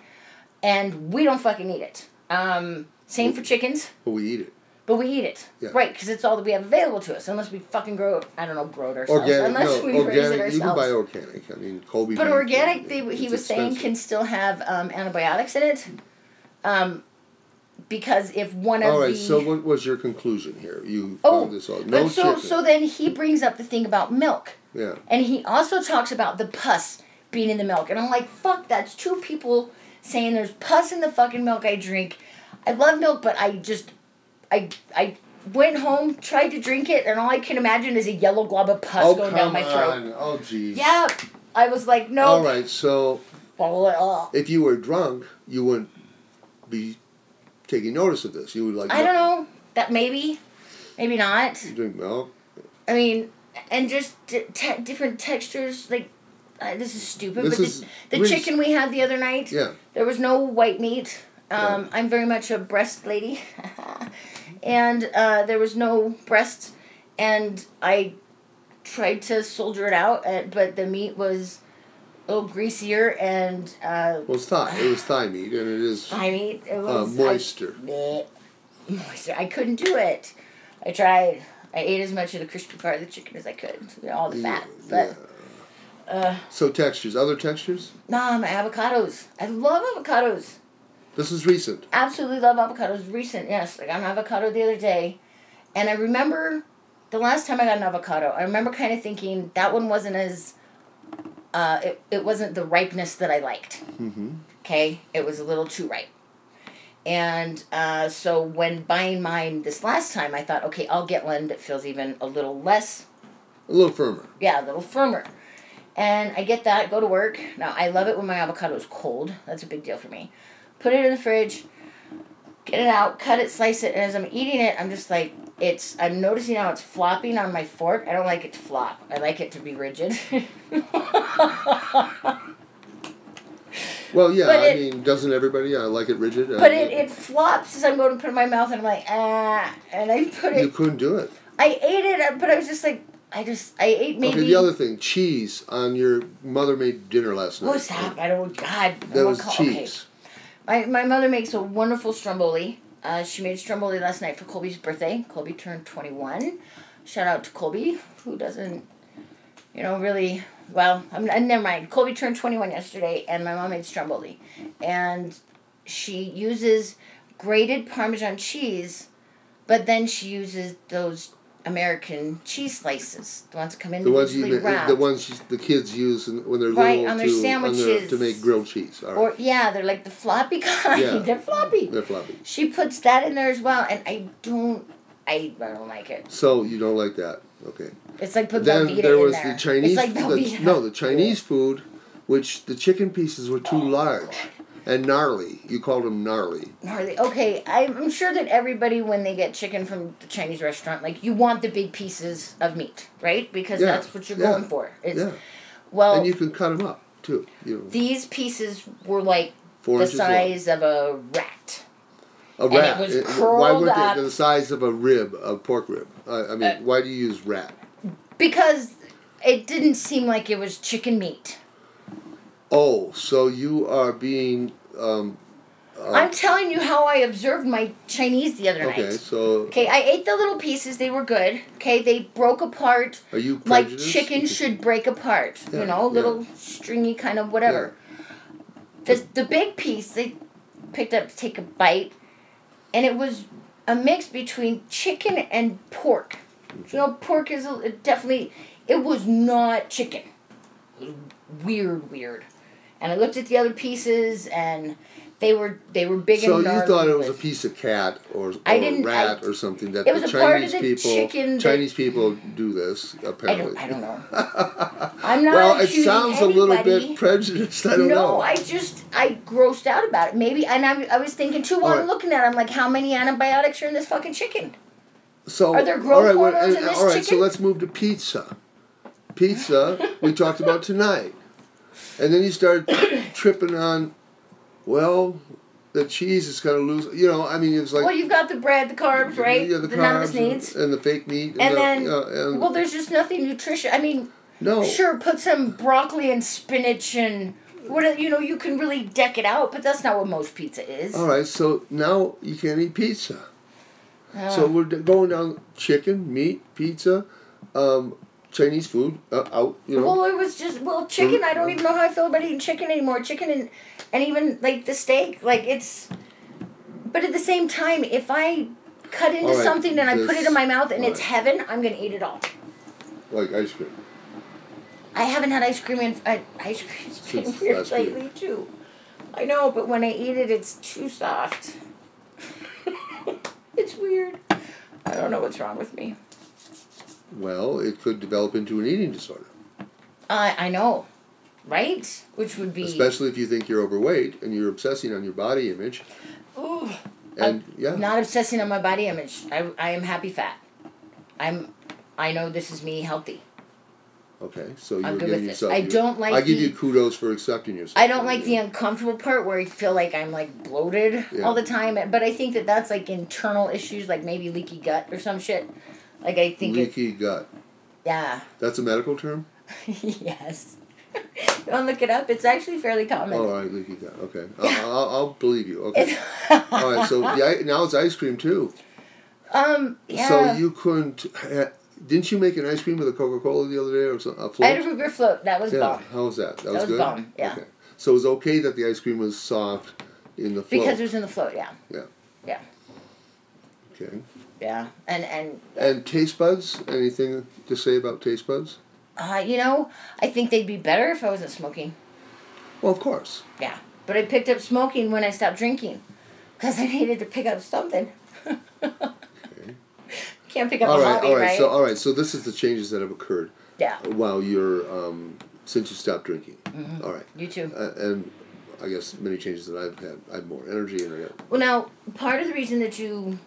and we don't fucking eat it um, same for chickens But we eat it. But we eat it Yeah. right because it's all that we have available to us unless we fucking grow i don't know grow it ourselves Organic, unless no, we raise it organic. ourselves You can buy organic. I mean, Colby. but organic, they, he was saying, can still have um, antibiotics in it. Um, because if one of All right. the So what was your conclusion here? You Oh, this out. No but so chicken. so then he brings up the thing about milk, yeah. and he also talks about the pus being in the milk. And I'm like, fuck, that's two people saying there's pus in the fucking milk I drink. I love milk, but I just, I, I went home, tried to drink it, and all I can imagine is a yellow glob of pus Oh going come down my throat. on! Oh jeez. Yeah, I was like, no. All right. So if you were drunk, you wouldn't be taking notice of this. You would like. I don't know. That maybe, maybe not. You drink milk. I mean, and just te- different textures. Like, uh, this is stupid. This but is the, the chicken we had the other night, Yeah. there was no white meat. Um, I'm very much a breast lady, and uh, there was no breast, and I tried to soldier it out, uh, but the meat was a little greasier and uh, Well, it's thigh. It was thigh meat, and it is I mean, it uh, was I- moisture. Bleh. moisture. I couldn't do it. I tried. I ate as much of the crispy part of the chicken as I could, you know, all the fat. Yeah. But uh, So textures, other textures. nah, my avocados. I love avocados. This is recent. Absolutely love avocados. Recent, yes. I got an avocado the other day, and I remember the last time I got an avocado. I remember kind of thinking that one wasn't as. Uh, it, it wasn't the ripeness that I liked. Mm-hmm. Okay, it was a little too ripe. And uh, so when buying mine this last time, I thought, okay, I'll get one that feels even a little less, A little firmer. yeah, a little firmer. And I get that, go to work. Now, I love it when my avocado is cold. That's a big deal for me. Put it in the fridge, get it out, cut it, slice it, and as I'm eating it, I'm just like, it's, I'm noticing how it's flopping on my fork. I don't like it to flop. I like it to be rigid. Well, yeah. But I it- mean, doesn't everybody? I like it rigid. But it, it flops as I'm going to put it in my mouth, and I'm like, ah, and I put it. You couldn't do it. I ate it, but I was just like, I just, I ate maybe. Okay. The other thing, cheese on your mother made dinner last night. Was that? I don't. God. That was call- cheese. Okay. My my mother makes a wonderful stromboli. Uh, she made stromboli last night for Colby's birthday. Colby turned twenty one. Shout out to Colby, who doesn't, you know, really. Well, I'm uh, never mind. Colby turned twenty one yesterday, and my mom made stromboli, and she uses grated Parmesan cheese, but then she uses those American cheese slices, the ones that come in The ones you, wrapped. the ones the kids use when they're Right, little on their to sandwiches. to make grilled cheese. All right. Or yeah, they're like the floppy kind. Yeah. They're floppy. they're floppy. She puts that in there as well, and I don't. I, I don't like it. So you don't like that, okay? It's like put then Velveeta there in was there. the Chinese. It's like the, no, the Chinese food, which the chicken pieces were too Oh, large. And gnarly. You called them gnarly. Gnarly. Okay, I'm sure that everybody, when they get chicken from the Chinese restaurant, like you want the big pieces of meat, right? Because Yeah, that's what you're yeah, going for. It's yeah, well, and you can cut them up too. You know, these pieces were like four the inches long. size of a rat. A and it rat. was It- why would they the size of a rib, a pork rib? I, I mean, Uh, why do you use rat? Because it didn't seem like it was chicken meat. Oh, so you are being. Um, uh, I'm telling you how I observed my Chinese the other okay, night. so Okay, I ate the little pieces. They were good. Okay, they broke apart are you like chicken should break apart. Yeah, you know, yeah. little stringy kind of whatever. The the big piece they picked up to take a bite, and it was a mix between chicken and pork. You know, pork is a, it definitely. It was not chicken. It was weird, weird. And I looked at the other pieces, and they were they were big enough. So and you thought it was a piece of cat or, or I didn't- rat I- or something that it was the a part of Chinese the people chicken that- Chinese people do this I apparently. don't, I don't know. I'm not well, it sounds a little anybody. bit prejudiced. I don't no, know. I just I grossed out about it. Maybe, and I, I was thinking too while I'm looking at it. I'm like, how many antibiotics are in this fucking chicken? So Are there all growth right, well, hormones and- in this all right, so let's move to pizza. Pizza we talked about tonight, and then you start tripping on. Well, the cheese is going to lose. You know, I mean, it's like well, you've got the bread, the carbs, right? Yeah, the, the carbs and, needs. and the fake meat, and, And the, then- uh, and Well, there's just nothing nutritious. I mean, no. sure, put some broccoli and spinach and what you know. You can really deck it out, but that's not what most pizza is. All right, so now you can't eat pizza. Uh, So we're going down chicken, meat, pizza, um, Chinese food uh, out. You know, Well, it was just well, chicken. I don't even know how I feel about eating chicken anymore. Chicken and and even like the steak, like it's. But at the same time, if I cut into right, something and I put it in my mouth and all it's heaven, I'm gonna eat it all. like ice cream. I haven't had ice cream in I, ice cream's been Since weird lately too. I know, but when I eat it, it's too soft. it's weird. I don't know what's wrong with me. Well, it could develop into an eating disorder, I I know, right? Which would be especially if you think you're overweight and you're obsessing on your body image. Ooh, And yeah, not obsessing on my body image. I I am happy fat. I'm. I know this is me healthy. okay. So you're I'm good giving with this. yourself. I your- don't like I give the- you kudos for accepting yourself. I don't like the uncomfortable part where I feel like I'm like bloated Yeah. all the time. But I think that that's like internal issues, like maybe leaky gut or some shit. Like I think it. leaky gut. Yeah. That's a medical term. yes. Don't look it up. It's actually fairly common. All right, leaky gut. Okay, I'll, I'll, I'll believe you. Okay. All right. So the, now it's ice cream too. um. Yeah. So you couldn't. Didn't you make an ice cream with a Coca Cola the other day or something? A I float? had a root beer float. That was yeah. bomb. How was that? That, was good. bomb, yeah. Okay. So it was okay that the ice cream was soft in the float. Because it was in the float. Yeah. Yeah. Yeah. okay. Yeah. And and And taste buds? Anything to say about taste buds? uh, you know, I think they'd be better if I wasn't smoking. Well, of course. Yeah. But I picked up smoking when I stopped drinking, because I needed to pick up something. Can't pick up all a right. hobby, All right. right? So all right. So this is the changes that have occurred yeah. while you're um, since you stopped drinking. Mm-hmm. All right. You too. Uh, and I guess many changes that I've had. I have more energy and I got. Well, now part of the reason that you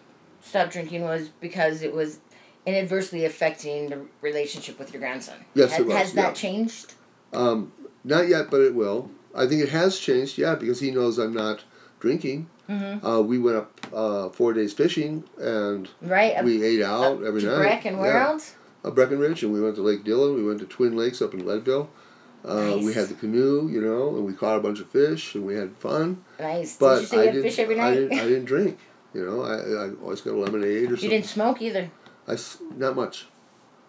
stopped drinking was because it was inadvertently affecting the relationship with your grandson. Yes, has, it was, Has that changed? Um, not yet, but it will. I think it has changed. Yeah, because he knows I'm not drinking. Mm-hmm. Uh, we went up uh, four days fishing and Right. Up, we ate out every night. Breck and where yeah. else? Uh, Breckenridge, and we went to Lake Dillon. We went to Twin Lakes up in Leadville. Uh, We had the canoe, you know, and we caught a bunch of fish, and we had fun. Nice. But Did you say I you had didn't. fish every I night? didn't. I didn't drink. You know, I, I always got a lemonade or you something. didn't smoke either. I not much.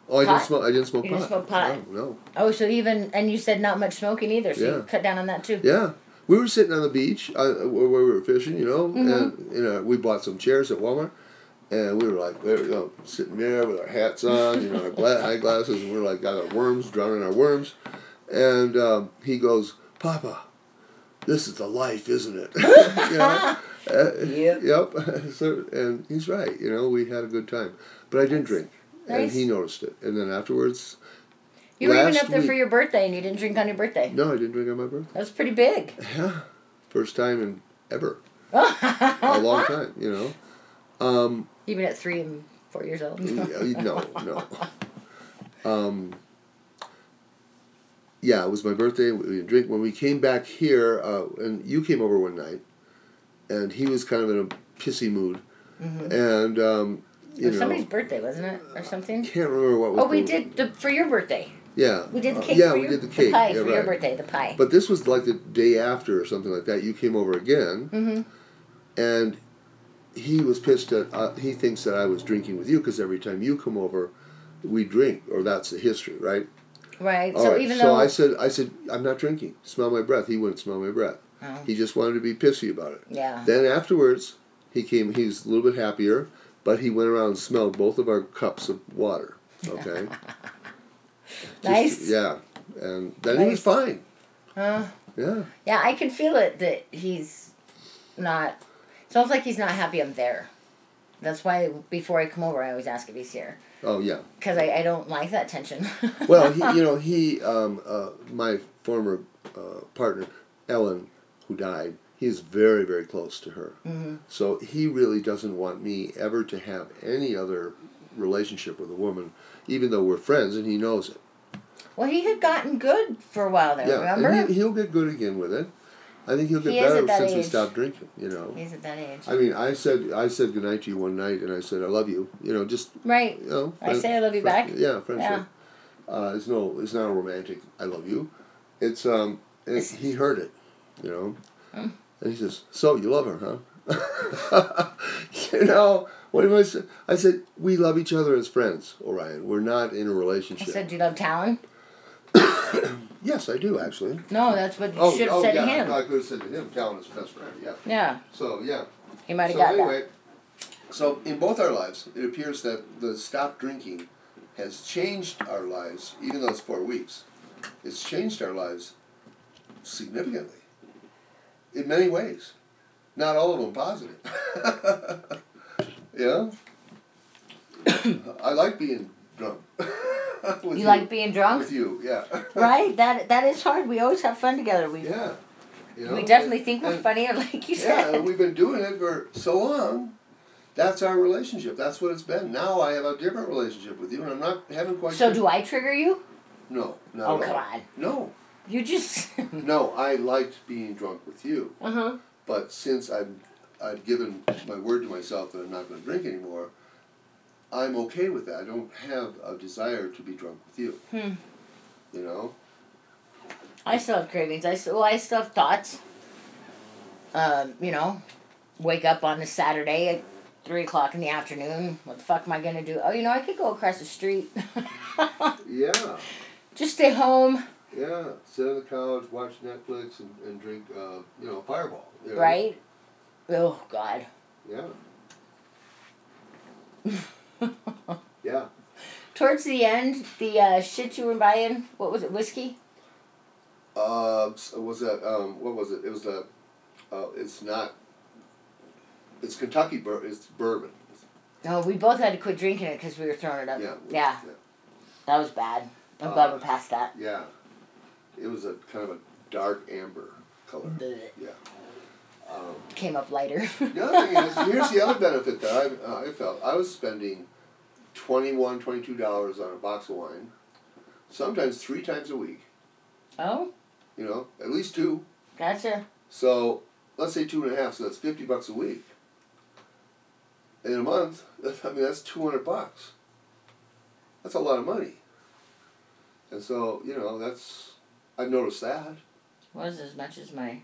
Oh, I Pot? didn't smoke. I didn't smoke You pot. didn't smoke pot? No, no. Oh, so even and you said not much smoking either, so Yeah. you cut down on that too. Yeah, we were sitting on the beach uh, where we were fishing, you know, Mm-hmm. and you know we bought some chairs at Walmart, and we were like, there we were, you know, sitting there with our hats on, you know, our gla- eye glasses, and we are like got our worms, drowning our worms, and um, he goes, Papa, this is the life, isn't it? you know. Uh, Yep. Yep. so, and he's right. You know, we had a good time, but I didn't drink, and he noticed it. And then afterwards, You were even up there for your birthday and you didn't drink on your birthday. no, I didn't drink on my birthday. That was pretty big. Yeah, first time in ever. a long time, you know. Um, Even at three and four years old. no, no. Um, yeah, it was my birthday. We didn't drink when we came back here, uh, and you came over one night, and he was kind of in a pissy mood, and um, It you was know, somebody's birthday, wasn't it, or something? can't remember what was. Oh, we did the for your birthday. Yeah, We did the uh, cake. yeah, for we your, did the cake. pie yeah, for your birthday. The pie. But this was like the day after or something like that. You came over again, Mhm. and he was pissed at. Uh, he thinks that I was drinking with you because every time you come over, we drink, or that's the history, right? right. All so right. even so though I said, I said, I'm not drinking. Smell my breath. He wouldn't smell my breath. Oh. He just wanted to be pissy about it. yeah. Then afterwards, he came. He was a little bit happier, but he went around and smelled both of our cups of water. Okay. Just- Nice. yeah, and then he was fine. Uh, Yeah. yeah, I can feel it that he's not. Sounds like he's not happy I'm there. That's why before I come over, I always ask if he's here Oh yeah. because I, I don't like that tension. Well, he, you know, he, um, uh, my former uh, partner, Ellen, who died, he is very, very close to her. Mm-hmm. So he really doesn't want me ever to have any other relationship with a woman, even though we're friends, and he knows it. well, he had gotten good for a while there. yeah, remember? and he, he'll get good again with it. I think he'll get He better since we age. stopped drinking. You know. he's at that age. I mean, I said I said goodnight to you one night, and I said I love you. You know, just right. you know. I say I love you back. Yeah, friendship. Uh, it's no, it's not a romantic. I love you. It's um, it, he heard it, you know, Mm. and he says, "So you love her, huh?" you know, what am I say? I said, "We love each other as friends, Orion. We're not in a relationship." I said, "Do you love Talon?" yes, I do actually. No, that's what you Oh, should have oh said yeah, to him. I could have said to him, Calvin is best friend. Yeah. Yeah, So yeah. he might have So got anyway, so in both our lives, it appears that the stop drinking has changed our lives, even though it's four weeks. it's changed our lives significantly in many ways. Not all of them positive. yeah. I like being drunk. you, you, like being drunk? With you, yeah. right? That that is hard. We always have fun together. We Yeah. You know, we definitely and, think we're and, funny, like you said. Yeah, we've been doing it for so long. That's our relationship. That's what it's been. Now I have a different relationship with you, and I'm not having quite. So do I trigger you? No, not oh, at all. come on. No. You just. no, I liked being drunk with you. Uh huh. But since I've I've given my word to myself that I'm not going to drink anymore, I'm okay with that. I don't have a desire to be drunk with you. Hmm. You know. I still have cravings. I still, well, I still have thoughts. Um, you know, wake up on a Saturday at three o'clock in the afternoon. What the fuck am I gonna do? Oh, you know, I could go across the street. yeah. Just stay home. Yeah, sit on the couch, watch Netflix, and, and drink, uh, you know, Fireball. You know? Right. Oh God. Yeah. yeah. Towards the end, the uh, shit you were buying, what was it, whiskey? Uh, was that um, what was it? It was a, uh, it's not. It's Kentucky bur- It's bourbon. No, we both had to quit drinking it because we were throwing it up. Yeah. Yeah. yeah. That was bad. I'm uh, glad we're past that. Yeah. It was a kind of a dark amber color. Blech. Yeah. Um, Came up lighter. the other thing is, here's the other benefit that I, uh, I felt. I was spending $21, $22 on a box of wine, sometimes three times a week. Oh? You know, at least two. Gotcha. So, let's say two and a half, so that's 50 bucks a week. In a month, I mean, that's 200 bucks. That's a lot of money. And so, you know, that's, I've noticed that. Was as much as my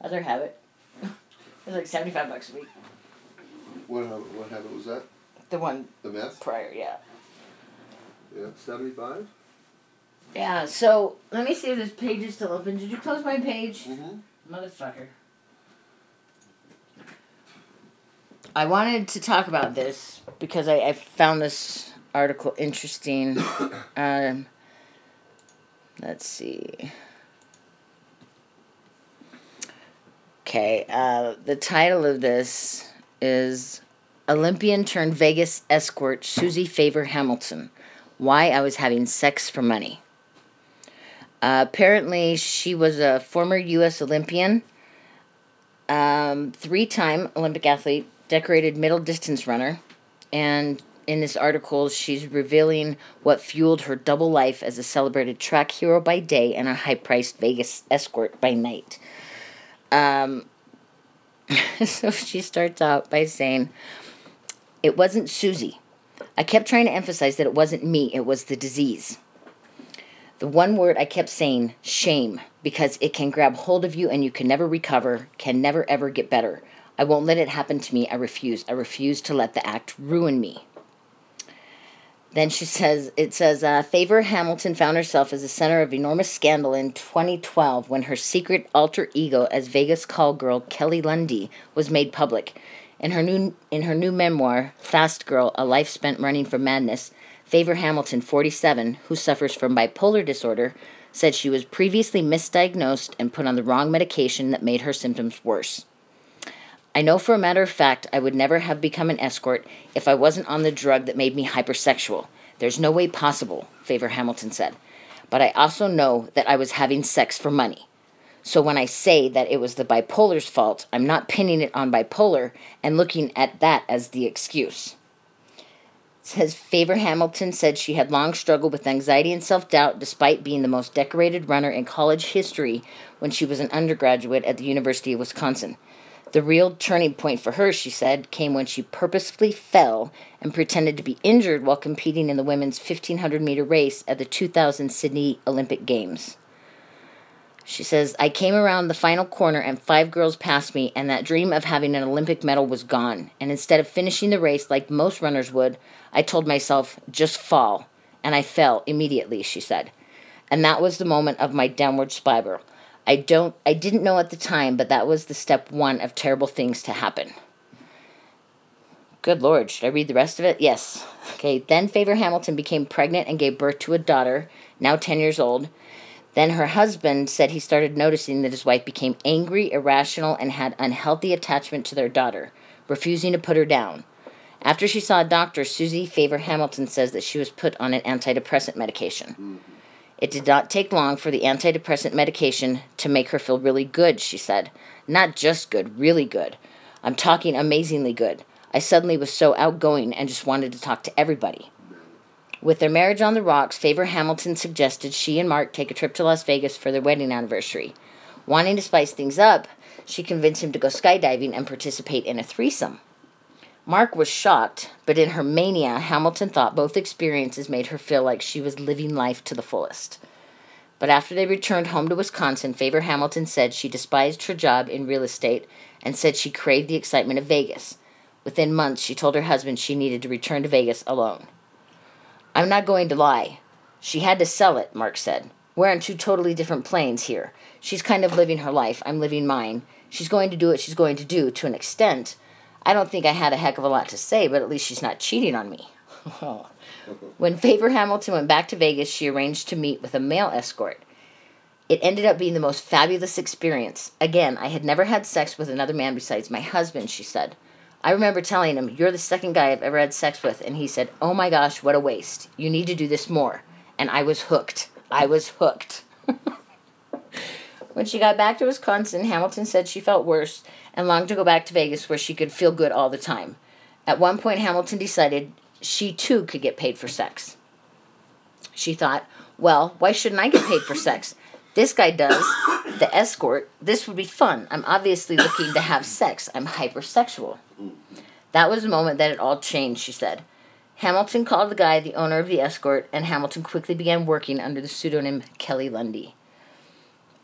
other habit. it was like 75 bucks a week. What, what habit was that? The one. The meth? Prior, yeah. Yeah, 75? Yeah, so let me see if this page is still open. Did you close my page? Mm-hmm. Motherfucker. I wanted to talk about this because I, I found this article interesting. um, let's see. Okay, uh, the title of this is Olympian turned Vegas escort Suzy Favor Hamilton. Why I was having sex for money. Uh, apparently, she was a former U.S. Olympian, um, three time Olympic athlete, decorated middle distance runner, and in this article, she's revealing what fueled her double life as a celebrated track hero by day and a high priced Vegas escort by night. Um, so she starts out by saying, It wasn't Suzy. I kept trying to emphasize that it wasn't me, it was the disease. The one word I kept saying, shame, because it can grab hold of you and you can never recover, can never ever get better. I won't let it happen to me. I refuse. I refuse to let the act ruin me. Then she says, it says, uh, Favor Hamilton found herself as the center of enormous scandal in 2012 when her secret alter ego as Vegas call girl Kelly Lundy was made public. In her new in her new memoir, Fast Girl: A Life Spent Running from Madness, Favor Hamilton, 47, who suffers from bipolar disorder, said she was previously misdiagnosed and put on the wrong medication that made her symptoms worse. I know for a matter of fact I would never have become an escort if I wasn't on the drug that made me hypersexual. There's no way possible, Favor Hamilton said. But I also know that I was having sex for money. So when I say that it was the bipolar's fault, I'm not pinning it on bipolar and looking at that as the excuse says Favor Hamilton said she had long struggled with anxiety and self doubt despite being the most decorated runner in college history when she was an undergraduate at the University of Wisconsin. The real turning point for her, she said, came when she purposefully fell and pretended to be injured while competing in the women's 1500 meter race at the 2000 Sydney Olympic Games. She says, I came around the final corner and five girls passed me, and that dream of having an Olympic medal was gone. And instead of finishing the race like most runners would, I told myself, just fall. And I fell immediately, she said. And that was the moment of my downward spiral. I don't I didn't know at the time, but that was the step one of terrible things to happen. Good lord, should I read the rest of it? Yes. Okay, then Favor Hamilton became pregnant and gave birth to a daughter, now 10 years old. Then her husband said he started noticing that his wife became angry, irrational, and had unhealthy attachment to their daughter, refusing to put her down. After she saw a doctor, Suzy Favor Hamilton says that she was put on an antidepressant medication. Mm-hmm. It did not take long for the antidepressant medication to make her feel really good, she said. Not just good, really good. I'm talking amazingly good. I suddenly was so outgoing and just wanted to talk to everybody. With their marriage on the rocks, Favor Hamilton suggested she and Mark take a trip to Las Vegas for their wedding anniversary. Wanting to spice things up, she convinced him to go skydiving and participate in a threesome. Mark was shocked, but in her mania, Hamilton thought both experiences made her feel like she was living life to the fullest. But after they returned home to Wisconsin, Favor Hamilton said she despised her job in real estate and said she craved the excitement of Vegas. Within months, she told her husband she needed to return to Vegas alone. I'm not going to lie. She had to sell it, Mark said. We're on two totally different planes here. She's kind of living her life. I'm living mine. She's going to do what she's going to do to an extent. I don't think I had a heck of a lot to say, but at least she's not cheating on me. when Favor Hamilton went back to Vegas, she arranged to meet with a male escort. It ended up being the most fabulous experience. Again, I had never had sex with another man besides my husband, she said. I remember telling him, You're the second guy I've ever had sex with. And he said, Oh my gosh, what a waste. You need to do this more. And I was hooked. I was hooked. when she got back to Wisconsin, Hamilton said she felt worse and longed to go back to Vegas where she could feel good all the time. At one point, Hamilton decided she too could get paid for sex. She thought, Well, why shouldn't I get paid for sex? This guy does. The escort. This would be fun. I'm obviously looking to have sex. I'm hypersexual. That was the moment that it all changed, she said. Hamilton called the guy the owner of the escort, and Hamilton quickly began working under the pseudonym Kelly Lundy.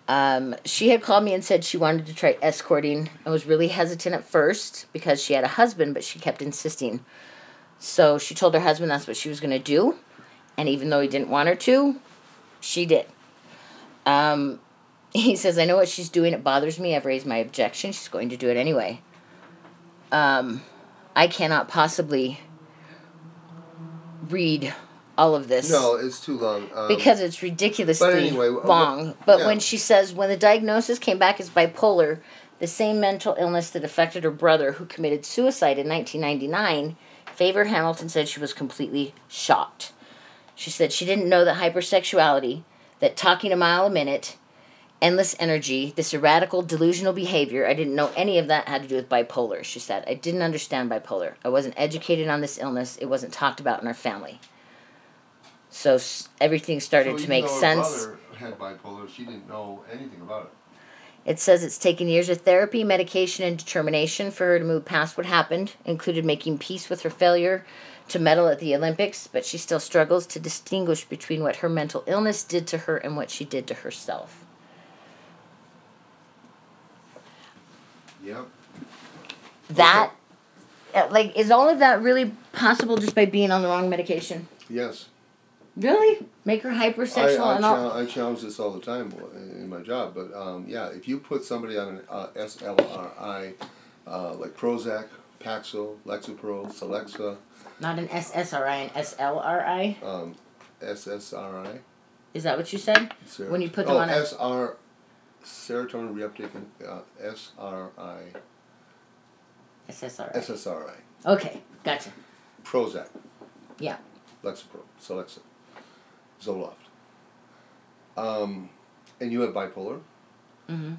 Um, she had called me and said she wanted to try escorting and was really hesitant at first because she had a husband, but she kept insisting. So she told her husband that's what she was going to do, and even though he didn't want her to, she did. Um, he says, I know what she's doing. It bothers me. I've raised my objection. She's going to do it anyway. Um, I cannot possibly read all of this. No, it's too long. Um, because it's ridiculously but anyway, long. But yeah. when she says, when the diagnosis came back as bipolar, the same mental illness that affected her brother who committed suicide in 1999, Favor Hamilton said she was completely shocked. She said she didn't know that hypersexuality, that talking a mile a minute, endless energy, this erratical, delusional behavior, I didn't know any of that had to do with bipolar, she said. I didn't understand bipolar. I wasn't educated on this illness, it wasn't talked about in our family. So s- everything started so to make her sense. had bipolar. She didn't know anything about it. It says it's taken years of therapy, medication, and determination for her to move past what happened, included making peace with her failure to medal at the Olympics, but she still struggles to distinguish between what her mental illness did to her and what she did to herself. Yep. That, uh, like, is all of that really possible just by being on the wrong medication? Yes. Really? Make her hypersexual I, and all? chal- I challenge this all the time in in my job, but um, yeah, if you put somebody on an uh, SLRI, uh, like Prozac, Paxil, Lexapro, Celexa, Not an SSRI, an SLRI? um, SSRI, Is that what you said? ser- When you put them oh, on a- SR, serotonin reuptake, uh, SRI, SSRI. SSRI, Okay, gotcha. Prozac, Yeah. Lexapro, Celexa, Zoloft. Um, and you have bipolar. Mm-hmm.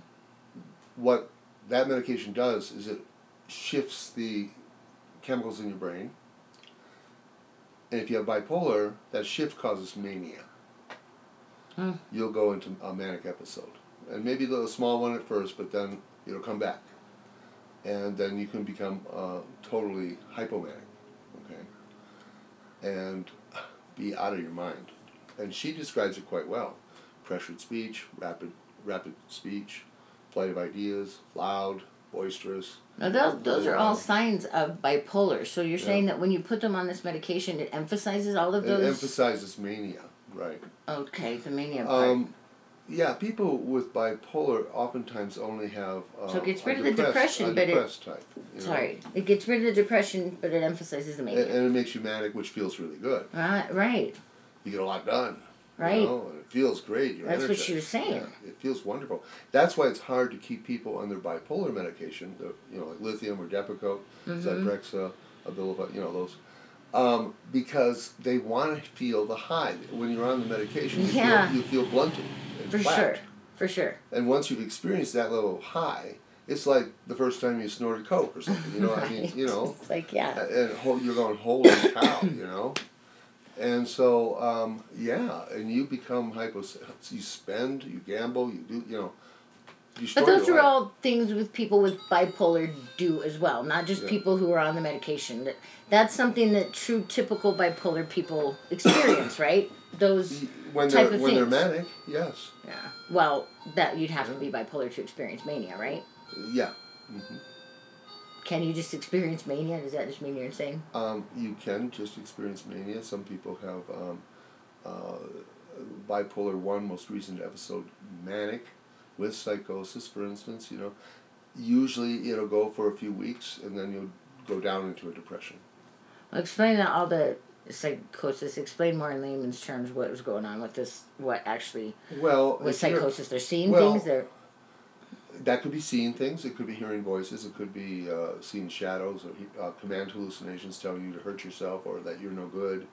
what that medication does is it shifts the chemicals in your brain. And if you have bipolar, that shift causes mania. Hmm. You'll go into a manic episode. And maybe a little small one at first, but then it'll come back. And then you can become uh, totally hypomanic. Okay? And be out of your mind. And she describes it quite well. Pressured speech, rapid rapid speech, flight of ideas, loud, boisterous. Now those, those are all signs of bipolar. So you're saying that when you put them on this medication, it emphasizes all of those. It emphasizes mania, right? okay, the mania part. Um, yeah, people with bipolar oftentimes only have. Uh, So it gets rid of the depression, but it- type. you know? Sorry, it gets rid of the depression, but it emphasizes the And, mania. and it makes you manic, which feels really good. right, right. You get a lot done. Right. You know, and it feels great. You're That's what she was saying. Yeah, it feels wonderful. That's why it's hard to keep people on their bipolar medication, the, you know, like lithium or Depakote, Mhm. Zyprexa, Abilify, you know, those. Um, because they want to feel the high. When you're on the medication, you, Yeah. feel, you feel blunted. For flat. sure. For sure. And once you've experienced that level of high, it's like the first time you snorted coke or something. You know, what I mean, you know, It's like yeah. and you're going, holy cow, you know. And so, um, yeah, and you become hypo. You spend, you gamble, you do, you know. You But those are life. all things with people with bipolar do as well, not just Yeah. people who are on the medication. That that's something that true typical bipolar people experience, right? Those when type they're of when they're manic, yes, yeah. Well, that you'd have to be bipolar to experience mania, right? yeah. hmm Can you just experience mania? Does that just mean you're insane? Um, you can just experience mania. Some people have um, uh, bipolar one, most recent episode, manic, with psychosis, for instance. You know, usually it'll go for a few weeks, and then you'll go down into a depression. Well, explain that all the psychosis. Explain more in layman's terms what was going on with this. What actually Well, with psychosis? They're seeing well, things. They're that could be seeing things. It could be hearing voices. It could be uh, seeing shadows or uh, command hallucinations telling you to hurt yourself or that you're no good.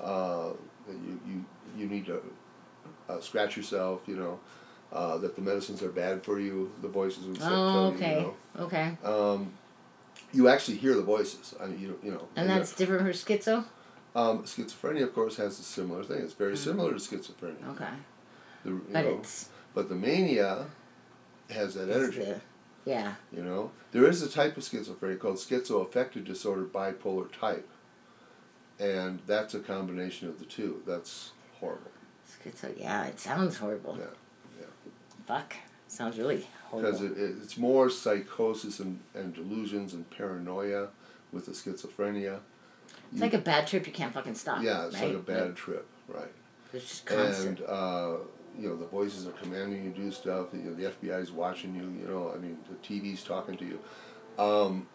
Uh, that you, you you need to uh, scratch yourself. You know uh, that the medicines are bad for you. The voices would oh tell okay you. okay. You, know. um, you actually hear the voices. I mean, you you know. And that's different for schizo. um, schizophrenia, of course, has a similar thing. It's very similar to schizophrenia. Okay, The, but know, it's but the mania has that energy. the- yeah. You know, there is a type of schizophrenia called schizoaffective disorder bipolar type, and that's a combination of the two. That's horrible. Schizo. Yeah, it sounds horrible. Yeah, yeah. Fuck. Sounds really horrible. because it, it, it's more psychosis and, and delusions and paranoia with the schizophrenia. it's like a bad trip you can't fucking stop. yeah, it's right? like a bad trip, right? it's just constant. And uh, you know the voices are commanding you to do stuff. You know, the FBI is watching you. You know, I mean the TV's talking to you, um,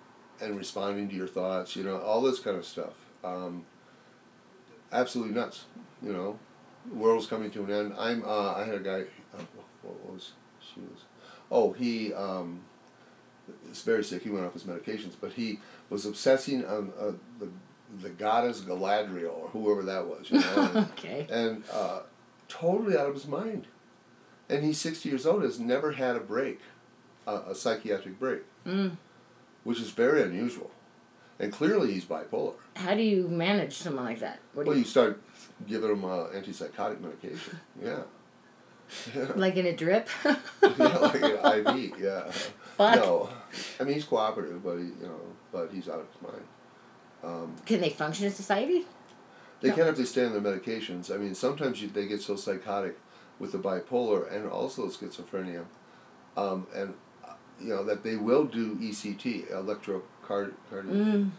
and responding to your thoughts. You know, all this kind of stuff. Um, absolutely nuts. You know, world's coming to an end. I'm. Uh, I had a guy. Uh, what was she was? Oh, he. Um, is very sick. He went off his medications, but he was obsessing on uh, the the goddess Galadriel or whoever that was. You know. okay. and uh, totally out of his mind. And he's 60 years old, has never had a break, uh, a psychiatric break, Mm. which is very unusual. And clearly he's bipolar. How do you manage someone like that? What do Well, you, you start giving him uh, antipsychotic medication. Yeah. Yeah. like in a drip? yeah, like an IV, yeah. Fuck. No. I mean, he's cooperative, but he, you know, but he's out of his mind. Um, Can they function in society? They No. can if they stay on their medications. I mean, sometimes you, they get so psychotic with the bipolar and also schizophrenia, um, and uh, you know that they will do ECT, electrocardiography, Mm.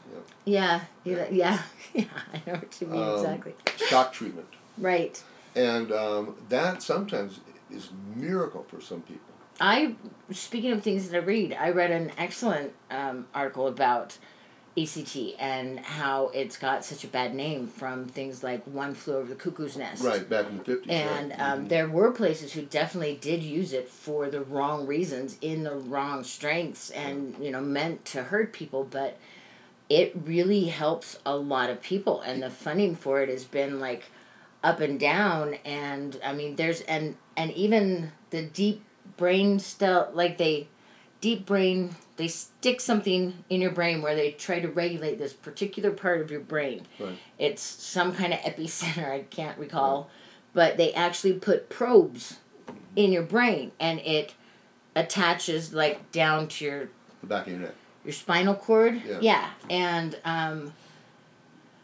Yeah. Yeah. Yeah. Yeah. I know what you mean Um, exactly. shock treatment, Right. and um, that sometimes is miracle for some people. I speaking of things that I read, I read an excellent um, article about ECT and how it's got such a bad name from things like One Flew Over the Cuckoo's Nest. Right back in the fifties. And right? um, Mhm. there were places who definitely did use it for the wrong reasons, in the wrong strengths, and you know meant to hurt people. But it really helps a lot of people, and the funding for it has been like up and down. And I mean, there's and and even the deep brain stuff, like they deep brain, they stick something in your brain where they try to regulate this particular part of your brain. Right. It's some kind of epicenter, I can't recall, but they actually put probes in your brain and it attaches like down to your the back of your neck. your spinal cord. Yeah. And um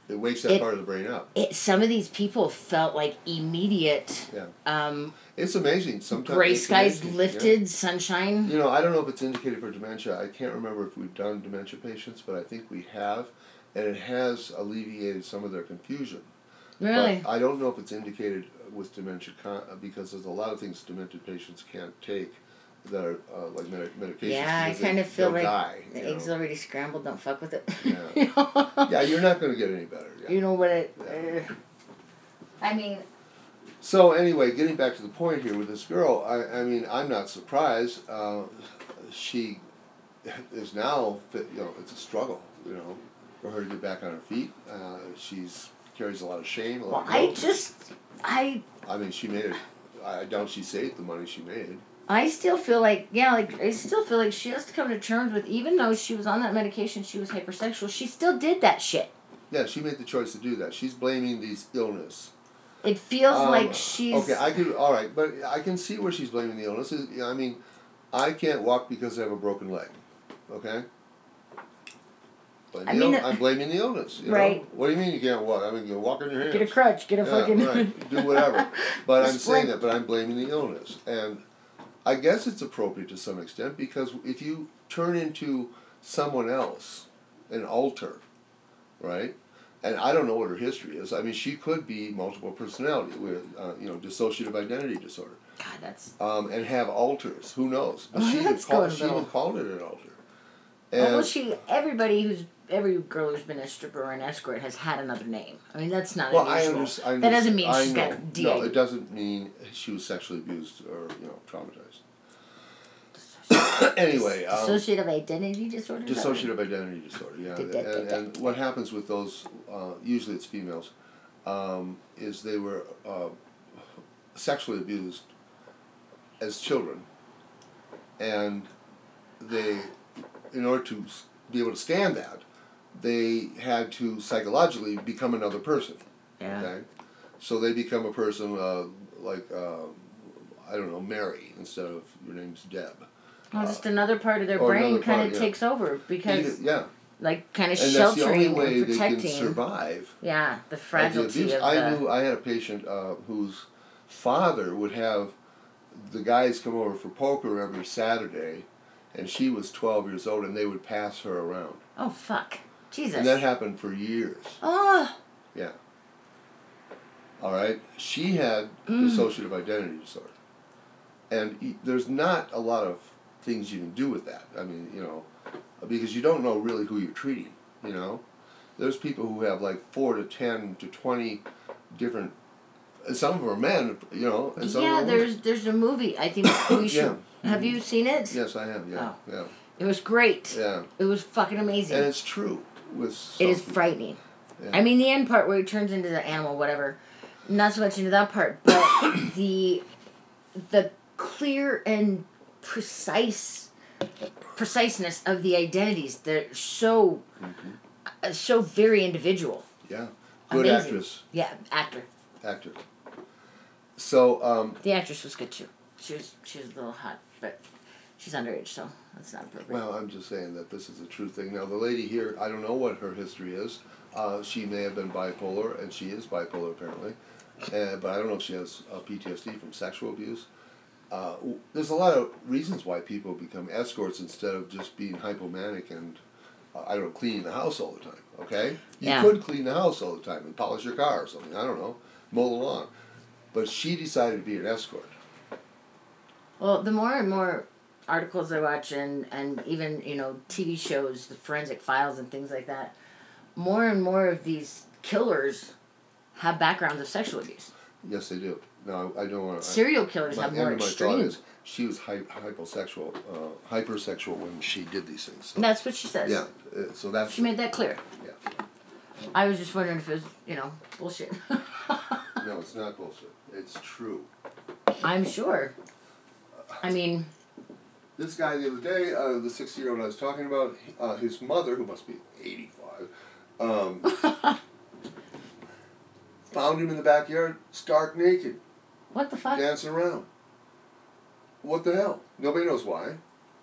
It wakes that It- part of the brain up. it some of these people felt like immediate Yeah. um It's amazing. Sometimes gray skies amazing, yeah. lifted, sunshine. You know, I don't know if it's indicated for dementia. I can't remember if we've done dementia patients, but I think we have, and it has alleviated some of their confusion. Really? But I don't know if it's indicated with dementia con- because there's a lot of things demented patients can't take that are uh, like medi- medications. Yeah, I because they- kind of feel like die, the you eggs know. already scrambled. Don't fuck with it. Yeah. Yeah, you're not going to get any better. Yeah. You know what it. Yeah. Uh, I mean, So anyway, getting back to the point here with this girl, I, I mean, I'm not surprised. Uh, she is now, fit, you know, it's a struggle, you know, for her to get back on her feet. Uh, she's carries a lot of shame. A lot Well, of I just, I, I mean, she made it. I doubt she saved the money she made. I still feel like, yeah, like I still feel like she has to come to terms with, even though she was on that medication, she was hypersexual. She still did that shit. Yeah, she made the choice to do that. She's blaming these illness. It feels Um, like she's. Okay, I could. All right, but I can see where she's blaming the illness. Is- I mean, I can't walk because I have a broken leg. Okay. Blame I mean, Ill- I'm blaming the illness. You Right. Know? What do you mean you can't walk? I mean, you walk on your hands. Get a crutch. Get a Yeah, fucking. right. Do whatever. But I'm saying that. But I'm blaming the illness, and I guess it's appropriate to some extent because if you turn into someone else, an alter, right? And I don't know what her history is. I mean, she could be multiple personality with, uh, you know, dissociative identity disorder, God, that's. um, and have alters. Who knows? But Oh, she, called, going she well. called it an alter. And well, she. Everybody who's every girl who's been a stripper or an escort has had another name. I mean, that's not well, I unusual. understand. That doesn't mean I she's know. got DID. No, it doesn't mean she was sexually abused or you know traumatized. anyway, um, Dissociative identity disorder. Dissociative identity disorder, yeah. And what happens with those, uh, usually it's females, um, is they were uh, sexually abused as children. And they, in order to be able to stand that, they had to psychologically become another person. Yeah. Okay? So they become a person uh, like, uh, I don't know, Mary instead of your name's Deb. Well, just another part of their brain kind part, of yeah. takes over because, yeah. like, kind of And the sheltering and they can protecting. survive Yeah, the the fragility abuse. of I knew I had a patient uh, whose father would have the guys come over for poker every Saturday, and she was twelve years old, and they would pass her around, Oh fuck, Jesus. and that happened for years. oh, Yeah. All right, she had Mm. dissociative identity disorder, and there's not a lot of things you can do with that. I mean, you know, because you don't know really who you're treating. You know, there's people who have like four to ten to twenty different. And some of them are men, you know, and some yeah. There's there's a movie. I think we should. Have you seen it? Yes, I have. Yeah, yeah, It was great. yeah, It was fucking amazing. and it's true It some frightening. Yeah. I mean, the end part where he turns into the animal, whatever. Not so much into that part, but the the clear and precise preciseness of the identities. They're so uh, so very individual. Yeah, good Amazing. actress, Yeah, actor. actor. So um, The actress was good too. She was she was a little hot, but she's underage, so that's not appropriate. Well, I'm just saying that this is a true thing. Now, the lady here, I don't know what her history is. Uh, she may have been bipolar, and she is bipolar apparently, uh, but I don't know if she has uh, PTSD from sexual abuse. Uh, there's a lot of reasons why people become escorts instead of just being hypomanic and, uh, I don't know, cleaning the house all the time, okay? You Yeah. could clean the house all the time and polish your car or something, I don't know, mow the lawn. But she decided to be an escort. Well, the more and more articles I watch and, and even, you know, TV shows, the forensic files and things like that, more and more of these killers have backgrounds of sexual abuse. Yes, they do. No, I don't want to. Serial killers My, have more of my thought extreme. is she was hy- hyposexual, uh, hypersexual when she did these things. So, That's what she says. yeah, uh, so that's She made that clear. yeah. I was just wondering if it was, you know, bullshit. No, it's not bullshit. It's true. I'm sure. I mean, This guy the other day, uh, the sixty-year-old I was talking about, uh, his mother, who must be eighty-five, um, found him in the backyard, stark naked, what the fuck? dancing around. What the hell? Nobody knows why.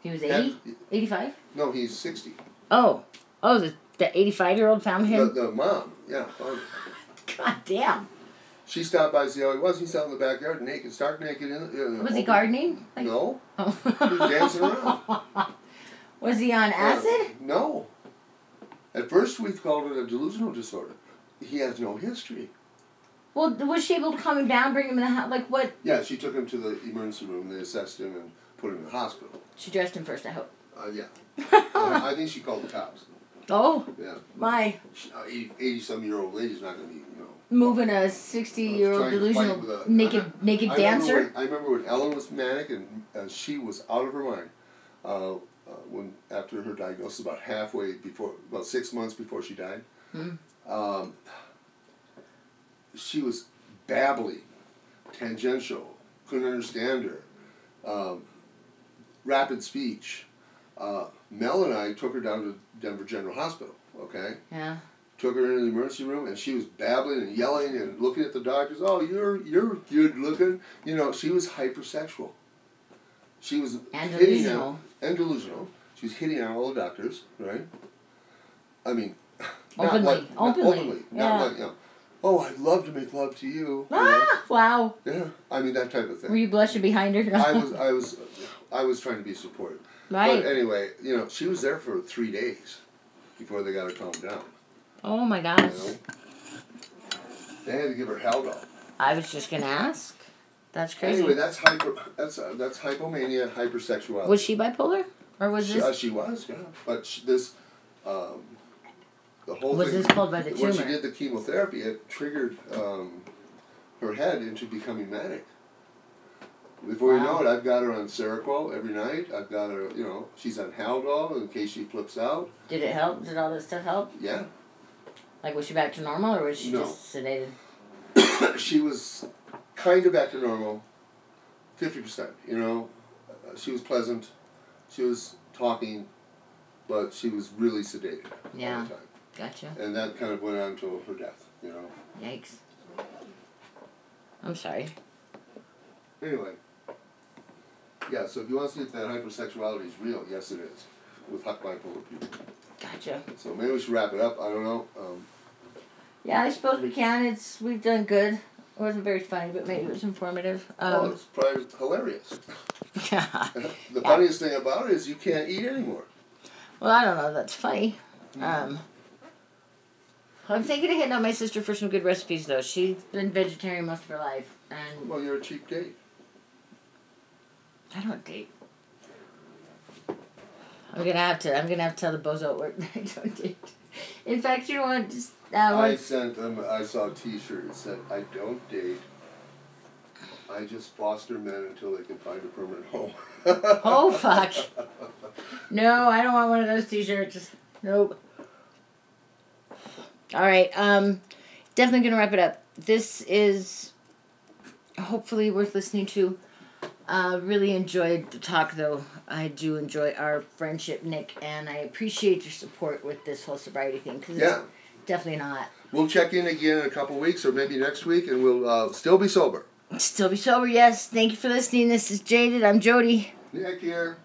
He was Yeah. 80? 85? No, he's sixty. Oh. Oh, the, the 85 year old found The, him? the mom, yeah. God damn. She stopped by to see how he was. He's out in the backyard, naked, stark naked. In, in Was he gardening? Like, No. Oh. He was dancing around. Was he on acid? Uh, no. At first, we called it a delusional disorder. He has no history. Well, was she able to calm him down, bring him in the house? Like, what? Yeah, she took him to the emergency room. They assessed him and put him in the hospital. She dressed him first, I hope. Uh, yeah. I think she called the cops. Oh, Yeah. my. She- uh, 80, 80 some year old lady's not going to be, moving a trying to fight delusional a- naked naked I dancer. Remember when, I remember when Ellen was manic and uh, she was out of her mind. Uh, uh, when after her diagnosis, about halfway before, about six months before she died, Hmm. um, she was babbling, tangential, couldn't understand her, um, rapid speech. Uh, Mel and I took her down to Denver General Hospital. Okay Yeah. Took her into the emergency room and she was babbling and yelling and looking at the doctors oh you're you're good looking you know she was hypersexual she was And hitting delusional. on, and delusional she was hitting on all the doctors right i mean not Openly, like, not openly, openly yeah. not like you know, oh i'd love to make love to you, you know. Ah, wow. yeah i mean that type of thing. Were you blushing behind her? i was i was i was trying to be supportive right. but anyway you know she was there for three days before they got her calmed down oh my you gosh. know they had to give her Haldol. I was just gonna ask. That's crazy. Anyway, that's hyper. That's uh, that's hypomania and hypersexuality. was she bipolar, or was She, this? uh, she was, yeah. But she, this, um, the whole thing was thing. this called by the tumor? when she did the chemotherapy, it triggered um, her head into becoming manic. Before you know it, I've got her on Seroquel every night. I've got her, you know, she's on Haldol in case she flips out. Did it help? Did all this stuff help? Yeah, Like, was she back to normal, or was she No. just sedated? she was kind of back to normal, fifty percent. You know, she was pleasant, she was talking, but she was really sedated Yeah. all the time, Gotcha. and that kind of went on to her death. You know. Yikes. I'm sorry. Anyway. Yeah, so if you want to see if that hypersexuality is real, yes, it is, with bipolar people. Gotcha. So maybe we should wrap it up. I don't know. Um, Yeah, I suppose we can. It's we've done good. It wasn't very funny, but maybe it was informative. oh, Um, it's probably hilarious. yeah. the funniest thing about it is you can't eat anymore. Well, I don't know. That's funny. Um, I'm thinking of hitting on my sister for some good recipes, though. She's been vegetarian most of her life, and Well, you're a cheap date. I don't date. I'm gonna have to. I'm gonna have to tell the bozo at work that I don't date. In fact, you what? Just uh, I sent them. I saw a T-shirt that said, "I don't date. I just foster men until they can find a permanent home." Oh, fuck. No, I don't want one of those T-shirts. Nope. All right. Um, definitely gonna wrap it up. This is hopefully worth listening to. Uh, really enjoyed the talk though. I do enjoy our friendship, Nick, and I appreciate your support with this whole sobriety thing because Yeah. it's definitely not. We'll check in again in a couple weeks, or maybe next week, and we'll uh, still be sober. Still be sober, yes. Thank you for listening. This is Jaded. I'm Jody. Nick here.